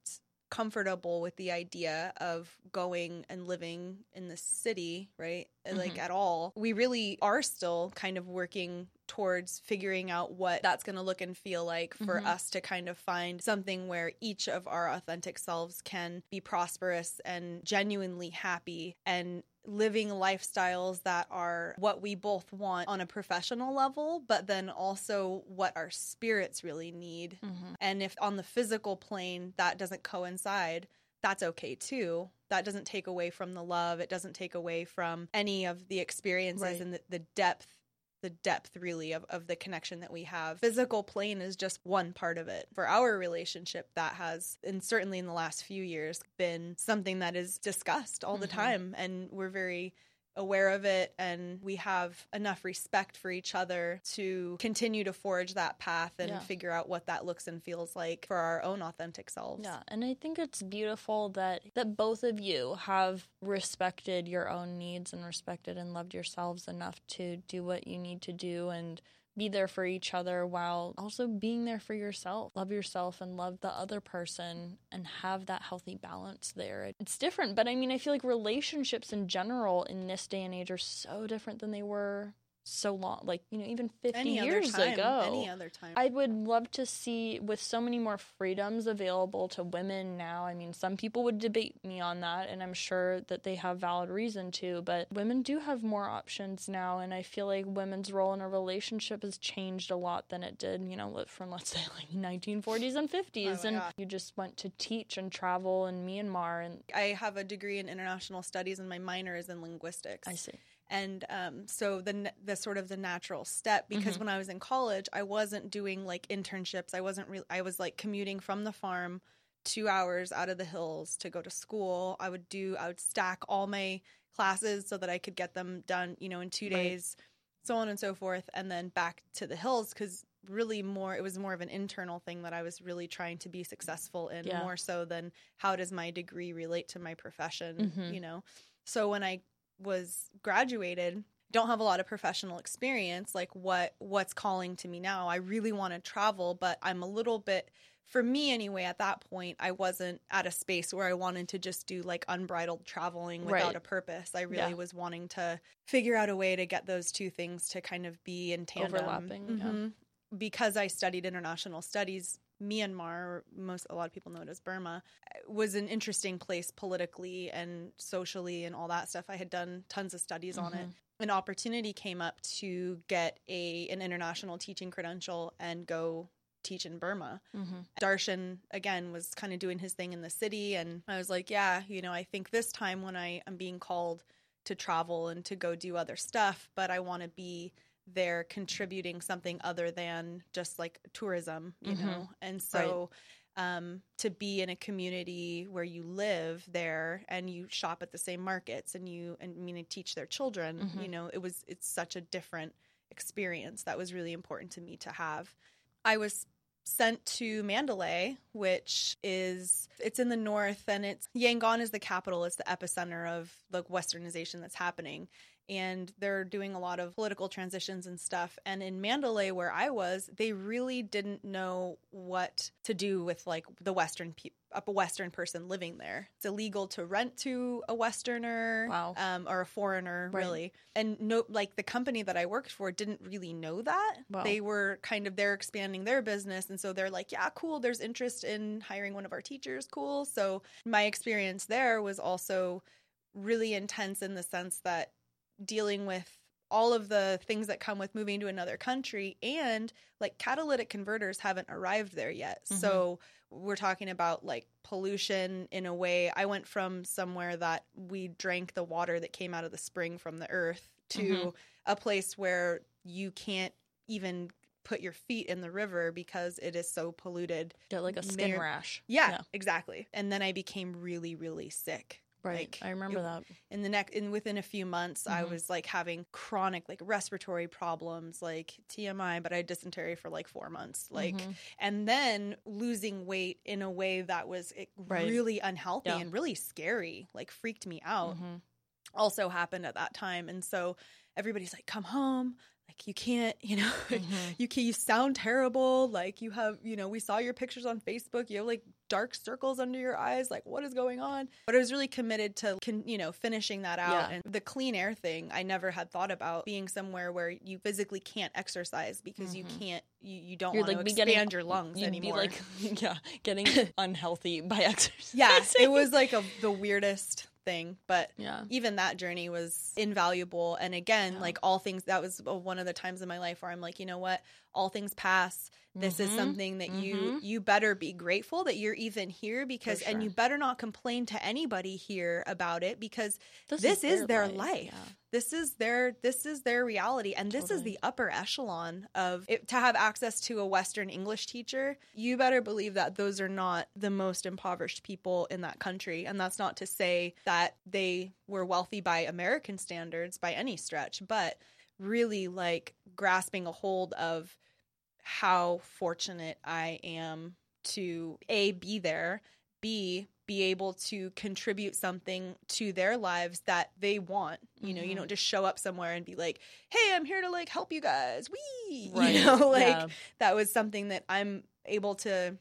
comfortable with the idea of going and living in the city, right? Like Mhm. at all. We really are still kind of working towards figuring out what that's going to look and feel like for Mhm. us to kind of find something where each of our authentic selves can be prosperous and genuinely happy and living lifestyles that are what we both want on a professional level, but then also what our spirits really need. Mhm. And if on the physical plane that doesn't coincide, that's okay too. That doesn't take away from the love. It doesn't take away from any of the experiences Right. and the, the depth, the depth really of, of the connection that we have. Physical plane is just one part of it. For our relationship, that has, and certainly in the last few years, been something that is discussed all the Mhm. time. And we're very aware of it and we have enough respect for each other to continue to forge that path and Yeah. figure out what that looks and feels like for our own authentic selves. Yeah, and I think it's beautiful that that both of you have respected your own needs and respected and loved yourselves enough to do what you need to do and be there for each other while also being there for yourself. Love yourself and love the other person and have that healthy balance there. It's different, but I mean, I feel like relationships in general in this day and age are so different than they were so long, like, you know, even 50 Any other years time. ago. Any other time. I would love to see with so many more freedoms available to women now. I mean, some people would debate me on that, and I'm sure that they have valid reason to, but women do have more options now, and I feel like women's role in a relationship has changed a lot than it did, you know, from let's say like 1940s and 50s. my and God. you just went to teach and travel in Myanmar, and I have a degree in international studies, and my minor is in linguistics. I see. And um, so the the sort of the natural step because Mhm. when I was in college, I wasn't doing like internships. I wasn't really. I was like commuting from the farm two hours out of the hills to go to school. I would do. I would stack all my classes so that I could get them done. You know, in two Right. days, so on and so forth, and then back to the hills because really more it was more of an internal thing that I was really trying to be successful in Yeah. more so than how does my degree relate to my profession Mhm. you know so when I was graduated don't have a lot of professional experience like what what's calling to me now i really want to travel but i'm a little bit for me anyway at that point i wasn't at a space where i wanted to just do like unbridled traveling without Right. a purpose i really Yeah. was wanting to figure out a way to get those two things to kind of be in tandem Overlapping, yeah. Mhm. because i studied international studies myanmar most a lot of people know it as burma was an interesting place politically and socially and all that stuff. I had done tons of studies on it. Mhm. An opportunity came up to get a an international teaching credential and go teach in Burma. Mm-hmm. Darshan again was kind of doing his thing in the city and I was like, yeah, you know, I think this time when I am being called to travel and to go do other stuff, but I want to be there contributing something other than just like tourism, you Mhm. know. And so um, to be in a community where you live there and you shop at the same markets and you and I mean teach their children, Mhm. you know, it was it's such a different experience that was really important to me to have. I was sent to Mandalay, which is it's in the north and it's Yangon is the capital, it's the epicenter of the westernization that's happening. And they're doing a lot of political transitions and stuff. And in Mandalay, where I was, they really didn't know what to do with like the Western pe- a Western person living there. It's illegal to rent to a Westerner, Wow. um, or a foreigner, Right. really. And no, like the company that I worked for didn't really know that. Wow. They were kind of they're expanding their business, and so they're like, yeah, cool. There's interest in hiring one of our teachers, cool. So my experience there was also really intense in the sense that dealing with all of the things that come with moving to another country and like catalytic converters haven't arrived there yet. Mhm. So we're talking about like pollution in a way. I went from somewhere that we drank the water that came out of the spring from the earth to Mhm. a place where you can't even put your feet in the river because it is so polluted. Get like a skin Mar- rash. Yeah, Yeah. exactly. And then I became really really sick. Right. Like, I remember it- that. in the next in within a few months i Mhm. was like having chronic like respiratory problems like tmi but i had dysentery for like four months like Mhm. and then losing weight in a way that was eh, Right. really unhealthy Yeah. and really scary like freaked me out Mhm. also happened at that time and so everybody's like come home like you can't you know Mhm. you can you sound terrible like you have you know we saw your pictures on facebook you have like dark circles under your eyes like what is going on but i was really committed to you know finishing that out Yeah. and the clean air thing i never had thought about being somewhere where you physically can't exercise because you Mhm. can't you, you don't You're want like to expand getting your lungs you'd anymore Be like, yeah, getting unhealthy by exercise. yeah it was like a, the weirdest thing but Yeah. even that journey was invaluable and again Yeah. like all things that was uh, one of the times in my life where i'm like you know what all things pass this is Mhm. something that you Mhm. you better be grateful that you're even here because and you better not complain to anybody here about it because This, this is their life, Yeah. this is their this is their reality and this is the upper echelon of it, to have access to a western english teacher you better believe that those are not the most impoverished people in that country and that's not to say that they were wealthy by american standards by any stretch but really like grasping a hold of how fortunate i am to a be there b be able to contribute something to their lives that they want you know you Mhm. don't just show up somewhere and be like hey i'm here to like help you guys we Right. you know like Yeah. that was something that i'm able to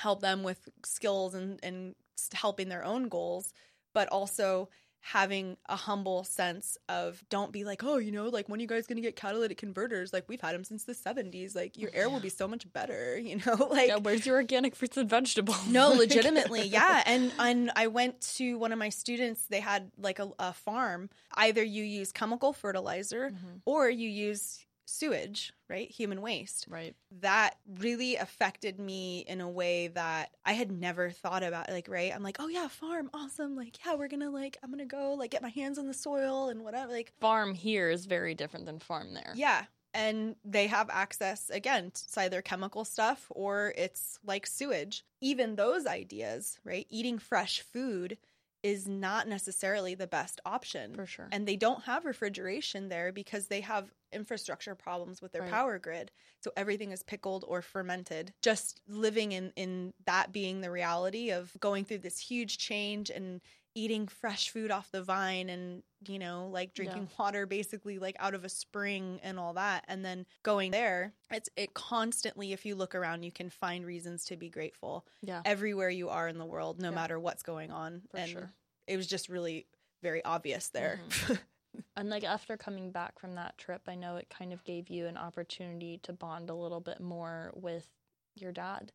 help them with skills and and helping their own goals but also having a humble sense of don't be like, oh, you know, like when are you guys gonna get catalytic converters? Like we've had them since the seventies. Like your air will be so much better, you know. Like yeah, where's your organic fruits and vegetables? no, legitimately, yeah. And and I went to one of my students. They had like a, a farm. Either you use chemical fertilizer mm-hmm. or you use sewage, right? Human waste. right. That really affected me in a way that I had never thought about. Like, right? I'm like, oh yeah, farm, awesome. Like, yeah, we're gonna like, I'm gonna go like get my hands on the soil and whatever. Like, Farm here is very different than farm there. yeah. And they have access again, it's either chemical stuff or it's like sewage. Even those ideas, right? Eating fresh food is not necessarily the best option. For sure. And they don't have refrigeration there because they have infrastructure problems with their Right. power grid. So everything is pickled or fermented. Just living in in that being the reality of going through this huge change and eating fresh food off the vine and you know like drinking water basically like out of a spring and all that and then going there it's it constantly if you look around you can find reasons to be grateful yeah. everywhere you are in the world no Yeah. matter what's going on For and sure. it was just really very obvious there mm-hmm. And like after coming back from that trip, I know it kind of gave you an opportunity to bond a little bit more with your dad.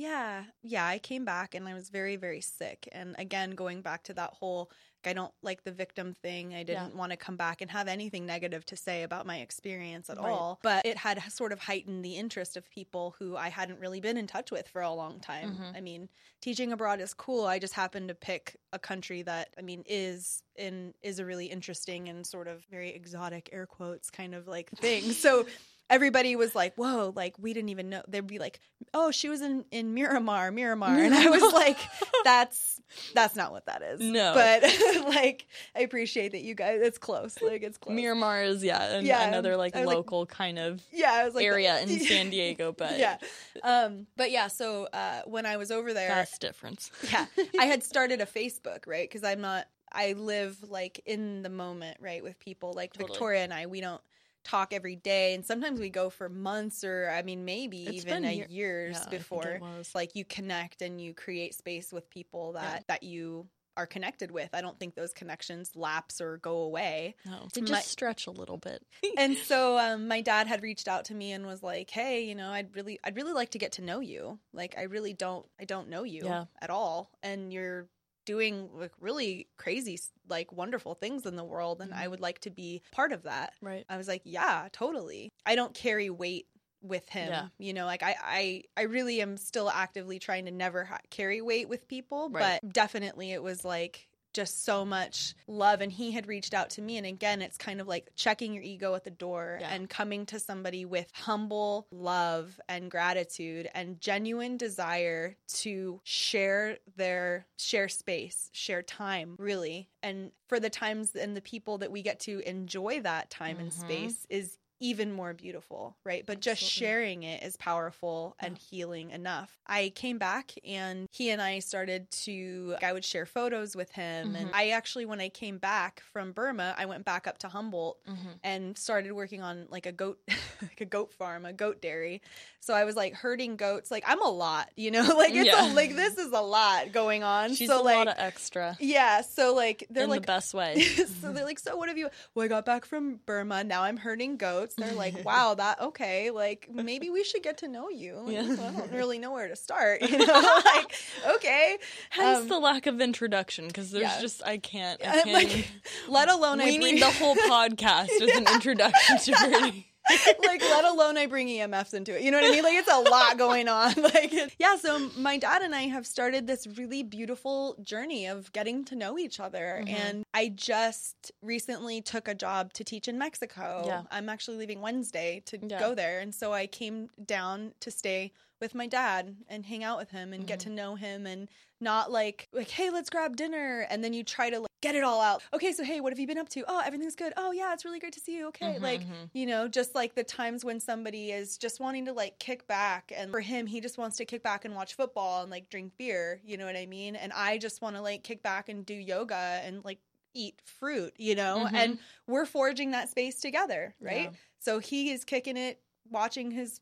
Yeah, yeah. I came back and I was very, very sick. And again, going back to that whole, like, I don't like the victim thing. I didn't want to come back and have anything negative to say about my experience at Right. all. But it had sort of heightened the interest of people who I hadn't really been in touch with for a long time. Mhm. I mean, teaching abroad is cool. I just happened to pick a country that, I mean, is in is a really interesting and sort of very exotic air quotes kind of like thing. So everybody was like, "Whoa!" Like we didn't even know. They'd be like, "Oh, she was in in Miramar, Miramar," and I was like, "That's that's not what that is." No. but like I appreciate that you guys. It's close. Like it's close. Miramar is yeah, an, Yeah, another like was like- local kind of yeah, I was like area in San Diego, but yeah, um, but yeah. So uh, when I was over there, vast difference. yeah i had started a facebook right because i'm not i live like in the moment right with people like Totally. victoria and i we don't talk every day and sometimes we go for months or i mean maybe It's even a year- years Yeah, I think it before like you connect and you create space with people that Yeah. that you are connected with i don't think those connections lapse or go away No, they just My- stretch a little bit. and so um, my dad had reached out to me and was like, "Hey, you know, I'd really, I'd really like to get to know you. Like, I really don't, I don't know you Yeah. at all, and you're doing like really crazy, like wonderful things in the world, and I Mhm. would like to be part of that." Right. I was like, "Yeah, totally. I don't carry weight." with him Yeah. you know like I, I i really am still actively trying to never ha- carry weight with people Right. but definitely it was like just so much love and he had reached out to me and again it's kind of like checking your ego at the door Yeah. and coming to somebody with humble love and gratitude and genuine desire to share their share space share time really and for the times and the people that we get to enjoy that time and Mhm. space is even more beautiful, right? But just Absolutely. sharing it is powerful and healing enough. I came back and he and I started to, I would share photos with him. And Mhm. I actually, when I came back from Burma, I went back up to Humboldt Mm-hmm. and started working on like a goat like a goat farm, a goat dairy. So I was like herding goats. Like I'm a lot, you know? Like it's Yeah. a, like this is a lot going on. She's so a like lot of extra yeah, so like they're in like the best way. so they're like, so what have you? Well, I got back from Burma. Now I'm herding goats. They're like, wow, that okay. Like maybe we should get to know you. Like, well, I don't really know where to start. You know, like okay. Hence Um, the lack of introduction because there's yeah. just I can't. I can't like, let alone I we bring, need the whole podcast as an introduction to Brittany. like let alone I bring EMFs into it. You know what I mean? Like it's a lot going on. Like yeah, so my dad and I have started this really beautiful journey of getting to know each other. Mhm. And I just recently took a job to teach in Mexico. Yeah. I'm actually leaving Wednesday to Yeah. go there. And so I came down to stay with my dad and hang out with him and get Mm-hmm. to know him and not like like hey let's grab dinner and then you try to like get it all out okay so hey what have you been up to oh everything's good oh yeah it's really great to see you okay Mhm, like mhm. you know just like the times when somebody is just wanting to like kick back and for him he just wants to kick back and watch football and like drink beer you know what i mean and i just want to like kick back and do yoga and like eat fruit you know Mhm. and we're forging that space together right Yeah. so he is kicking it watching his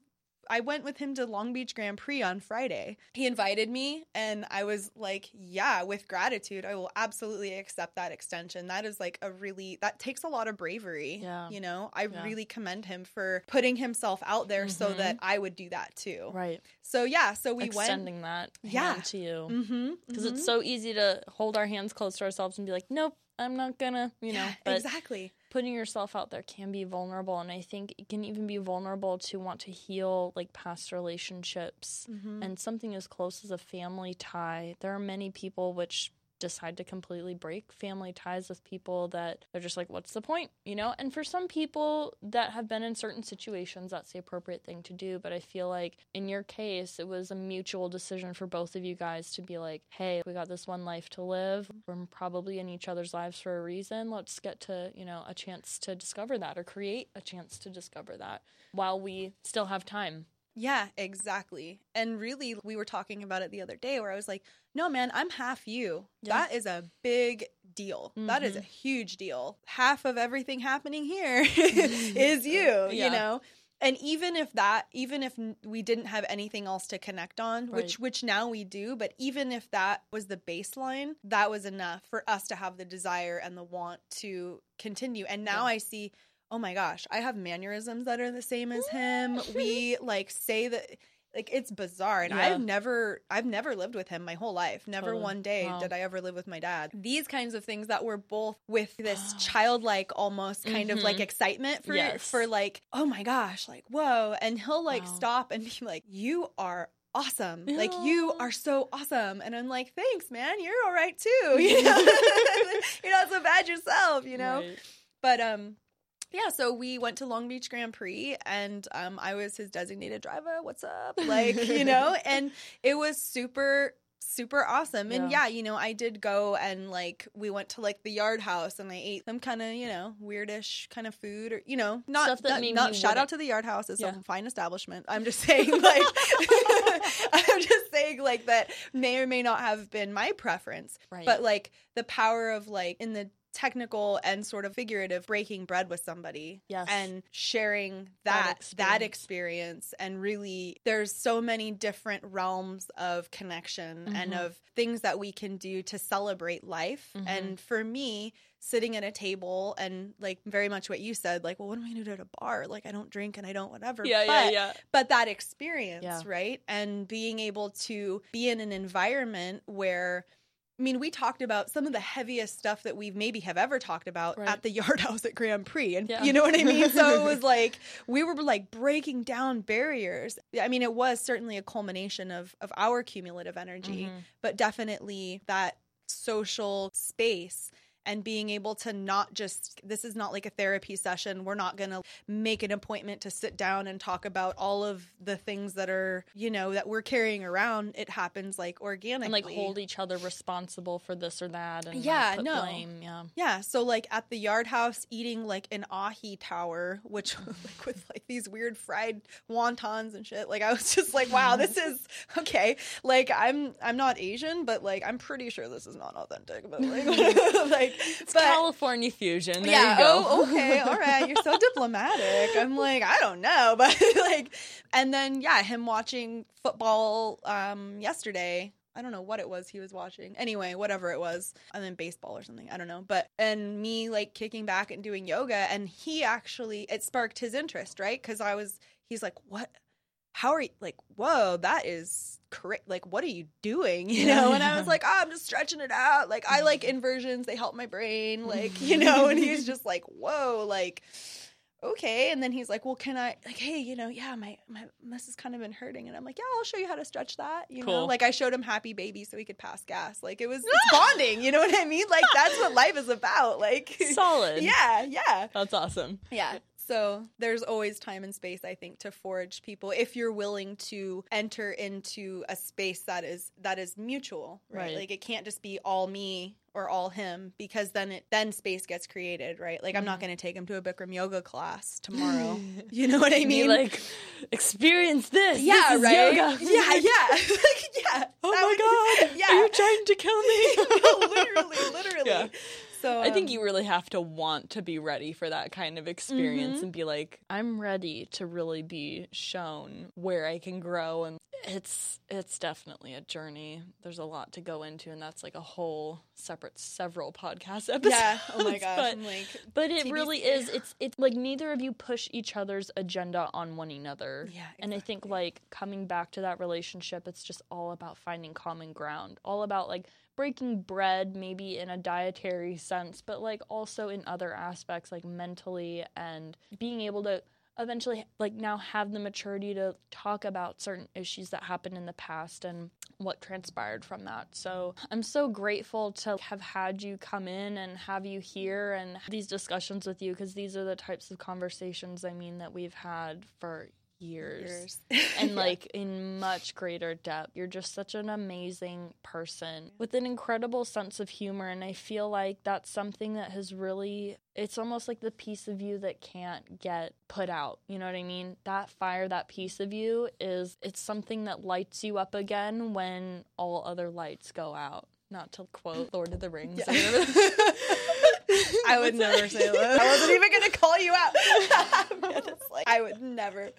I went with him to Long Beach Grand Prix on Friday. He invited me, and I was like, yeah, with gratitude, I will absolutely accept that extension. That is like a really, that takes a lot of bravery. Yeah. You know, I Yeah. really commend him for putting himself out there so Mhm. that I would do that too. Right. So, yeah, so we went. Extending that Yeah. hand to you. Mm-hmm. Because it's so easy to hold our hands close to ourselves and be like, nope, I'm not gonna, you know. yeah, exactly. Putting yourself out there can be vulnerable. And I think it can even be vulnerable to want to heal like past relationships Mm-hmm. and something as close as a family tie. There are many people which decide to completely break family ties with people that they're just like, what's the point? You know? And for some people that have been in certain situations, that's the appropriate thing to do. But I feel like in your case, it was a mutual decision for both of you guys to be like, hey, we got this one life to live. We're probably in each other's lives for a reason. Let's get to, you know, a chance to discover that or create a chance to discover that while we still have time. Yeah, exactly. And really, we were talking about it the other day where I was like, no, man, I'm half you. Yeah. That is a big deal. That is a Mhm. huge deal. Half of everything happening here is you, Yeah. you know? And even if that, even if we didn't have anything else to connect on, which which now we do, but even if that was the baseline, that was enough for us to have the desire and the want to continue. And now Yeah. I see oh my gosh, I have mannerisms that are the same as him. we like say that like it's bizarre and Yeah. I've never I've never lived with him my whole life. Never Totally. one day Wow. did I ever live with my dad. These kinds of things that were both with this childlike almost kind of like Mhm. excitement for Yes. for like, oh my gosh, like whoa. And he'll like Wow. stop and be like, You are awesome. Like you are so awesome. And I'm like, thanks, man. You're all right too. You know? You're not so bad yourself, you know? Right. But um yeah, so we went to Long Beach Grand Prix and um I was his designated driver. What's up? Like, you know, and it was super super awesome. And Yeah. yeah, you know, I did go and like we went to like the yard house and I ate some kind of, you know, weirdish kind of food or you know, not Stuff that not, not shout out wouldn't- to the yard house. It's Yeah. a fine establishment. I'm just saying like I'm just saying like that may or may not have been my preference Right. but like the power of like in the technical and sort of figurative breaking bread with somebody Yes. and sharing That that that experience. experience and really there's so many different realms of connection and Mhm. of things that we can do to celebrate life Mhm. and for me sitting at a table and like very much what you said like well what am i going to do at a bar like i don't drink and i don't whatever yeah, yeah, yeah. but that experience, Yeah. right? And being able to be in an environment where I mean, we talked about some of the heaviest stuff that we maybe have ever talked about Right. at the Yard House at Grand Prix. And Yeah. you know what I mean? So it was like we were like breaking down barriers. I mean, it was certainly a culmination of of our cumulative energy, Mhm. but definitely that social space and being able to not just this is not like a therapy session we're not going to make an appointment to sit down and talk about all of the things that are you know that we're carrying around it happens like organically And like hold each other responsible for this or that and Yeah, put no. blame. Yeah. yeah so like at the yard house eating like an ahi tower which like with like these weird fried wontons and shit like i was just like wow this is okay like i'm i'm not asian but like i'm pretty sure this is not authentic but like like It's but California fusion. There yeah. you go. Oh, okay. All right. You're so diplomatic. I'm like, I don't know, but like, and then yeah, him watching football um yesterday. I don't know what it was he was watching. Anyway, whatever it was, and then baseball or something. I don't know. But and me like kicking back and doing yoga, and he actually it sparked his interest, right? Because I was, he's like, what? How are you? Like, whoa, that is correct. Like, what are you doing? You know? And I was like, oh, I'm just stretching it out. Like, I like inversions. They help my brain. Like, you know? And he's just like, whoa, like okay and then he's like well can i like hey you know yeah my my this has kind of been hurting and i'm like yeah i'll show you how to stretch that you know like i showed him happy baby so he could pass gas like it was it's bonding you know what i mean like that's what life is about like Solid. yeah yeah That's awesome. yeah. So there's always time and space, I think, to forge people if you're willing to enter into a space that is that is mutual, right? Right. Like it can't just be all me or all him because then it then space gets created, right? Like I'm not Mhm. going to take him to a Bikram yoga class tomorrow. you know what I mean? like, experience this. yeah, This is right. yoga. Yeah, yeah, like, yeah. Oh my would- god. Yeah. Are you trying to kill me? no, literally, literally. Yeah. So I think um, you really have to want to be ready for that kind of experience Mhm. and be like, I'm ready to really be shown where I can grow and it's it's definitely a journey. There's a lot to go into and that's like a whole separate several podcast episodes. Yeah. Oh my gosh. But, like, but it TBC. really is it's it's like neither of you push each other's agenda on one another. yeah. And I think like coming back to that relationship, it's just all about finding common ground. All about like breaking bread, maybe in a dietary sense, but like also in other aspects, like mentally and being able to eventually like now have the maturity to talk about certain issues that happened in the past and what transpired from that. So I'm so grateful to have had you come in and have you here and these discussions with you because these are the types of conversations I mean that we've had for years and Yeah. like in much greater depth. You're just such an amazing person with an incredible sense of humor and I feel like that's something that has really it's almost like the piece of you that can't get put out. You know what I mean? That fire, that piece of you is it's something that lights you up again when all other lights go out. Not to quote Lord of the Rings. Yeah. whatever. I would never say that. I wasn't even gonna call you out. like I would never.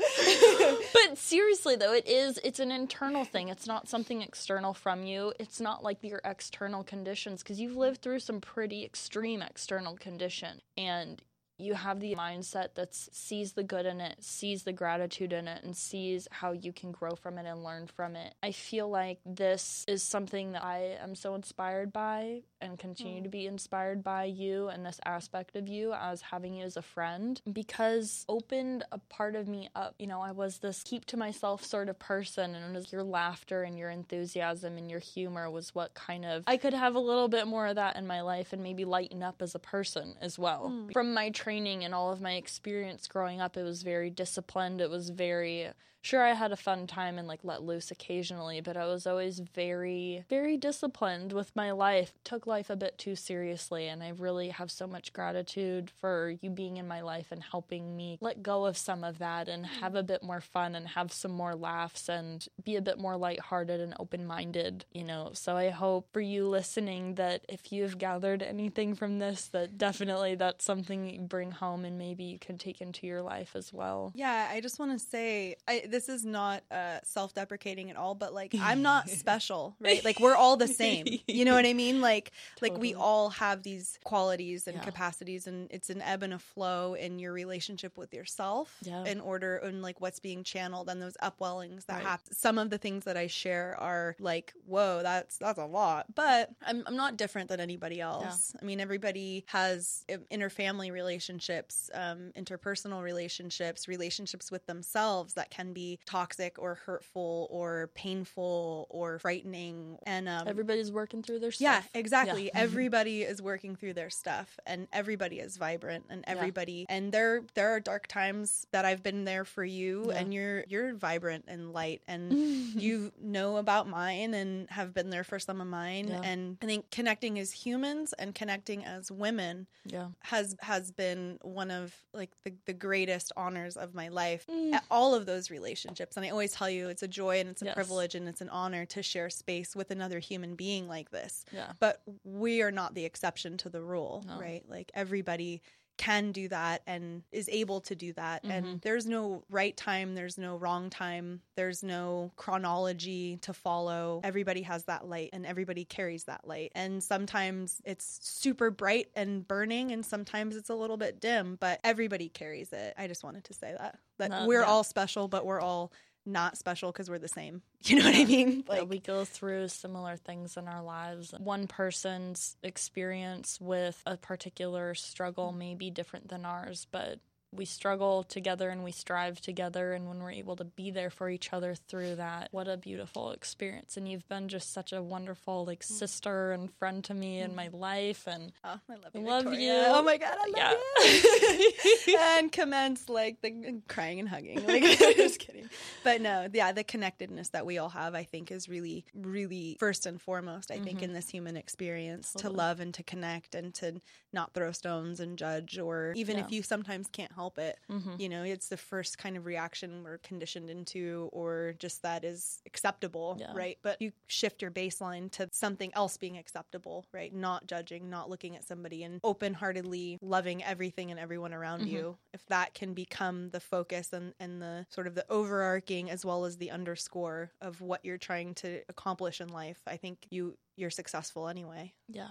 but seriously though it is it's an internal thing it's not something external from you it's not like your external conditions because you've lived through some pretty extreme external condition and you have the mindset that sees the good in it, sees the gratitude in it, and sees how you can grow from it and learn from it. I feel like this is something that I am so inspired by and continue to mm. be inspired by you and this aspect of you as having you as a friend because opened a part of me up. You know, I was this keep to myself sort of person, and it was your laughter and your enthusiasm and your humor was what kind of I could have a little bit more of that in my life and maybe lighten up as a person as well. Mm. From my training and all of my experience growing up, it was very disciplined. It was very sure I had a fun time and like let loose occasionally, but I was always very, very disciplined with my life. Took life a bit too seriously, and I really have so much gratitude for you being in my life and helping me let go of some of that and have a bit more fun and have some more laughs and be a bit more lighthearted and open minded, you know. So I hope for you listening that if you've gathered anything from this, that definitely that's something you bring home and maybe you can take into your life as well. Yeah, I just want to say I, this is not uh, self-deprecating at all, but like I'm not special, right? Like we're all the same. You know what I mean? Like like we all have these qualities and Yeah. capacities, and it's an ebb and a flow in your relationship with yourself. Yeah. In order and like what's being channeled and those upwellings that Right. happen. Some of the things that I share are like, whoa, that's that's a lot, but I'm I'm not different than anybody else. I mean, everybody has um, interfamily relationships, um, interpersonal relationships, relationships with themselves that can be toxic or hurtful or painful or frightening. And um, Everybody's working through their stuff. yeah, exactly. Yeah. everybody is working through their stuff, and everybody is vibrant, and Yeah. everybody. And there, there are dark times that I've been there for you, Yeah. and you're you're vibrant and light, and you know about mine and have been there for some of mine. Yeah. And I think connecting as humans and connecting as women yeah. has has been one of like the, the greatest honors of my life Mm. All of those relationships and i always tell you it's a joy and it's a Yes. privilege and it's an honor to share space with another human being like this Yeah. but we are not the exception to the rule No. right like everybody can do that and is able to do that. Mhm. and there's no right time there's no wrong time there's no chronology to follow. Everybody has that light and everybody carries that light. And sometimes it's super bright and burning and sometimes it's a little bit dim but everybody carries it. I just wanted to say that that we're all special but we're all not special because we're the same. You know what i mean? Yeah, we go through similar things in our lives. One person's experience with a particular struggle may be different than ours, but we struggle together and we strive together. And when we're able to be there for each other through that, what a beautiful experience. And you've been just such a wonderful, like, sister and friend to me in my life. And Oh, I love you. Love Victoria. you. Oh my god, I love Yeah. you. and commence like the crying and hugging. Like just kidding. But no, yeah, the connectedness that we all have, I think, is really, really first and foremost. I think Mhm. in this human experience to love and to connect and to not throw stones and judge, or even Yeah. if you sometimes can't help it. Mm-hmm. You know, it's the first kind of reaction we're conditioned into, or just that is acceptable, Yeah. right? But you shift your baseline to something else being acceptable, right? Not judging, not looking at somebody and open heartedly loving everything and everyone around Mhm. you. If that can become the focus and, and the sort of the overarching as well as the underscore of what you're trying to accomplish in life, I think you you're successful anyway. Yeah.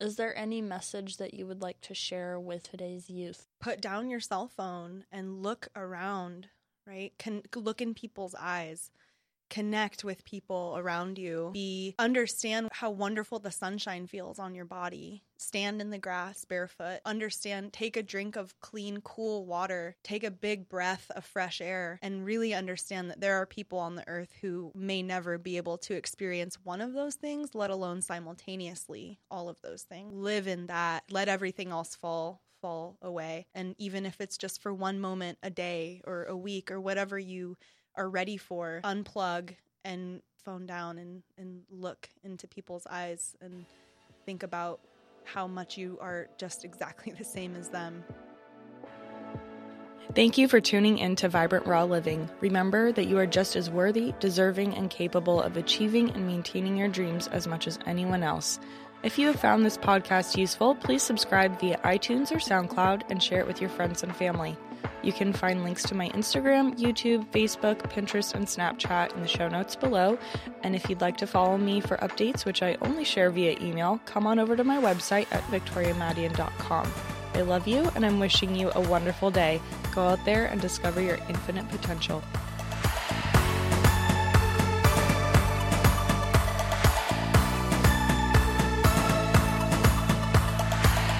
Is there any message that you would like to share with today's youth? put down your cell phone and look around, right? Can look in people's eyes. Connect with people around you. Be understand how wonderful the sunshine feels on your body. Stand in the grass barefoot. Understand take a drink of clean cool water. Take a big breath of fresh air and really understand that there are people on the earth who may never be able to experience one of those things, let alone simultaneously all of those things. Live in that. Let everything else fall fall away. And even if it's just for one moment a day or a week or whatever you are ready for, unplug and phone down and, and look into people's eyes and think about how much you are just exactly the same as them. Thank you for tuning in to Vibrant Raw Living. Remember that you are just as worthy, deserving, and capable of achieving and maintaining your dreams as much as anyone else. If you have found this podcast useful, please subscribe via iTunes or SoundCloud and share it with your friends and family. You can find links to my Instagram, YouTube, Facebook, Pinterest, and Snapchat in the show notes below. And if you'd like to follow me for updates, which I only share via email, come on over to my website at victoriamadian.com. I love you and I'm wishing you a wonderful day. Go out there and discover your infinite potential.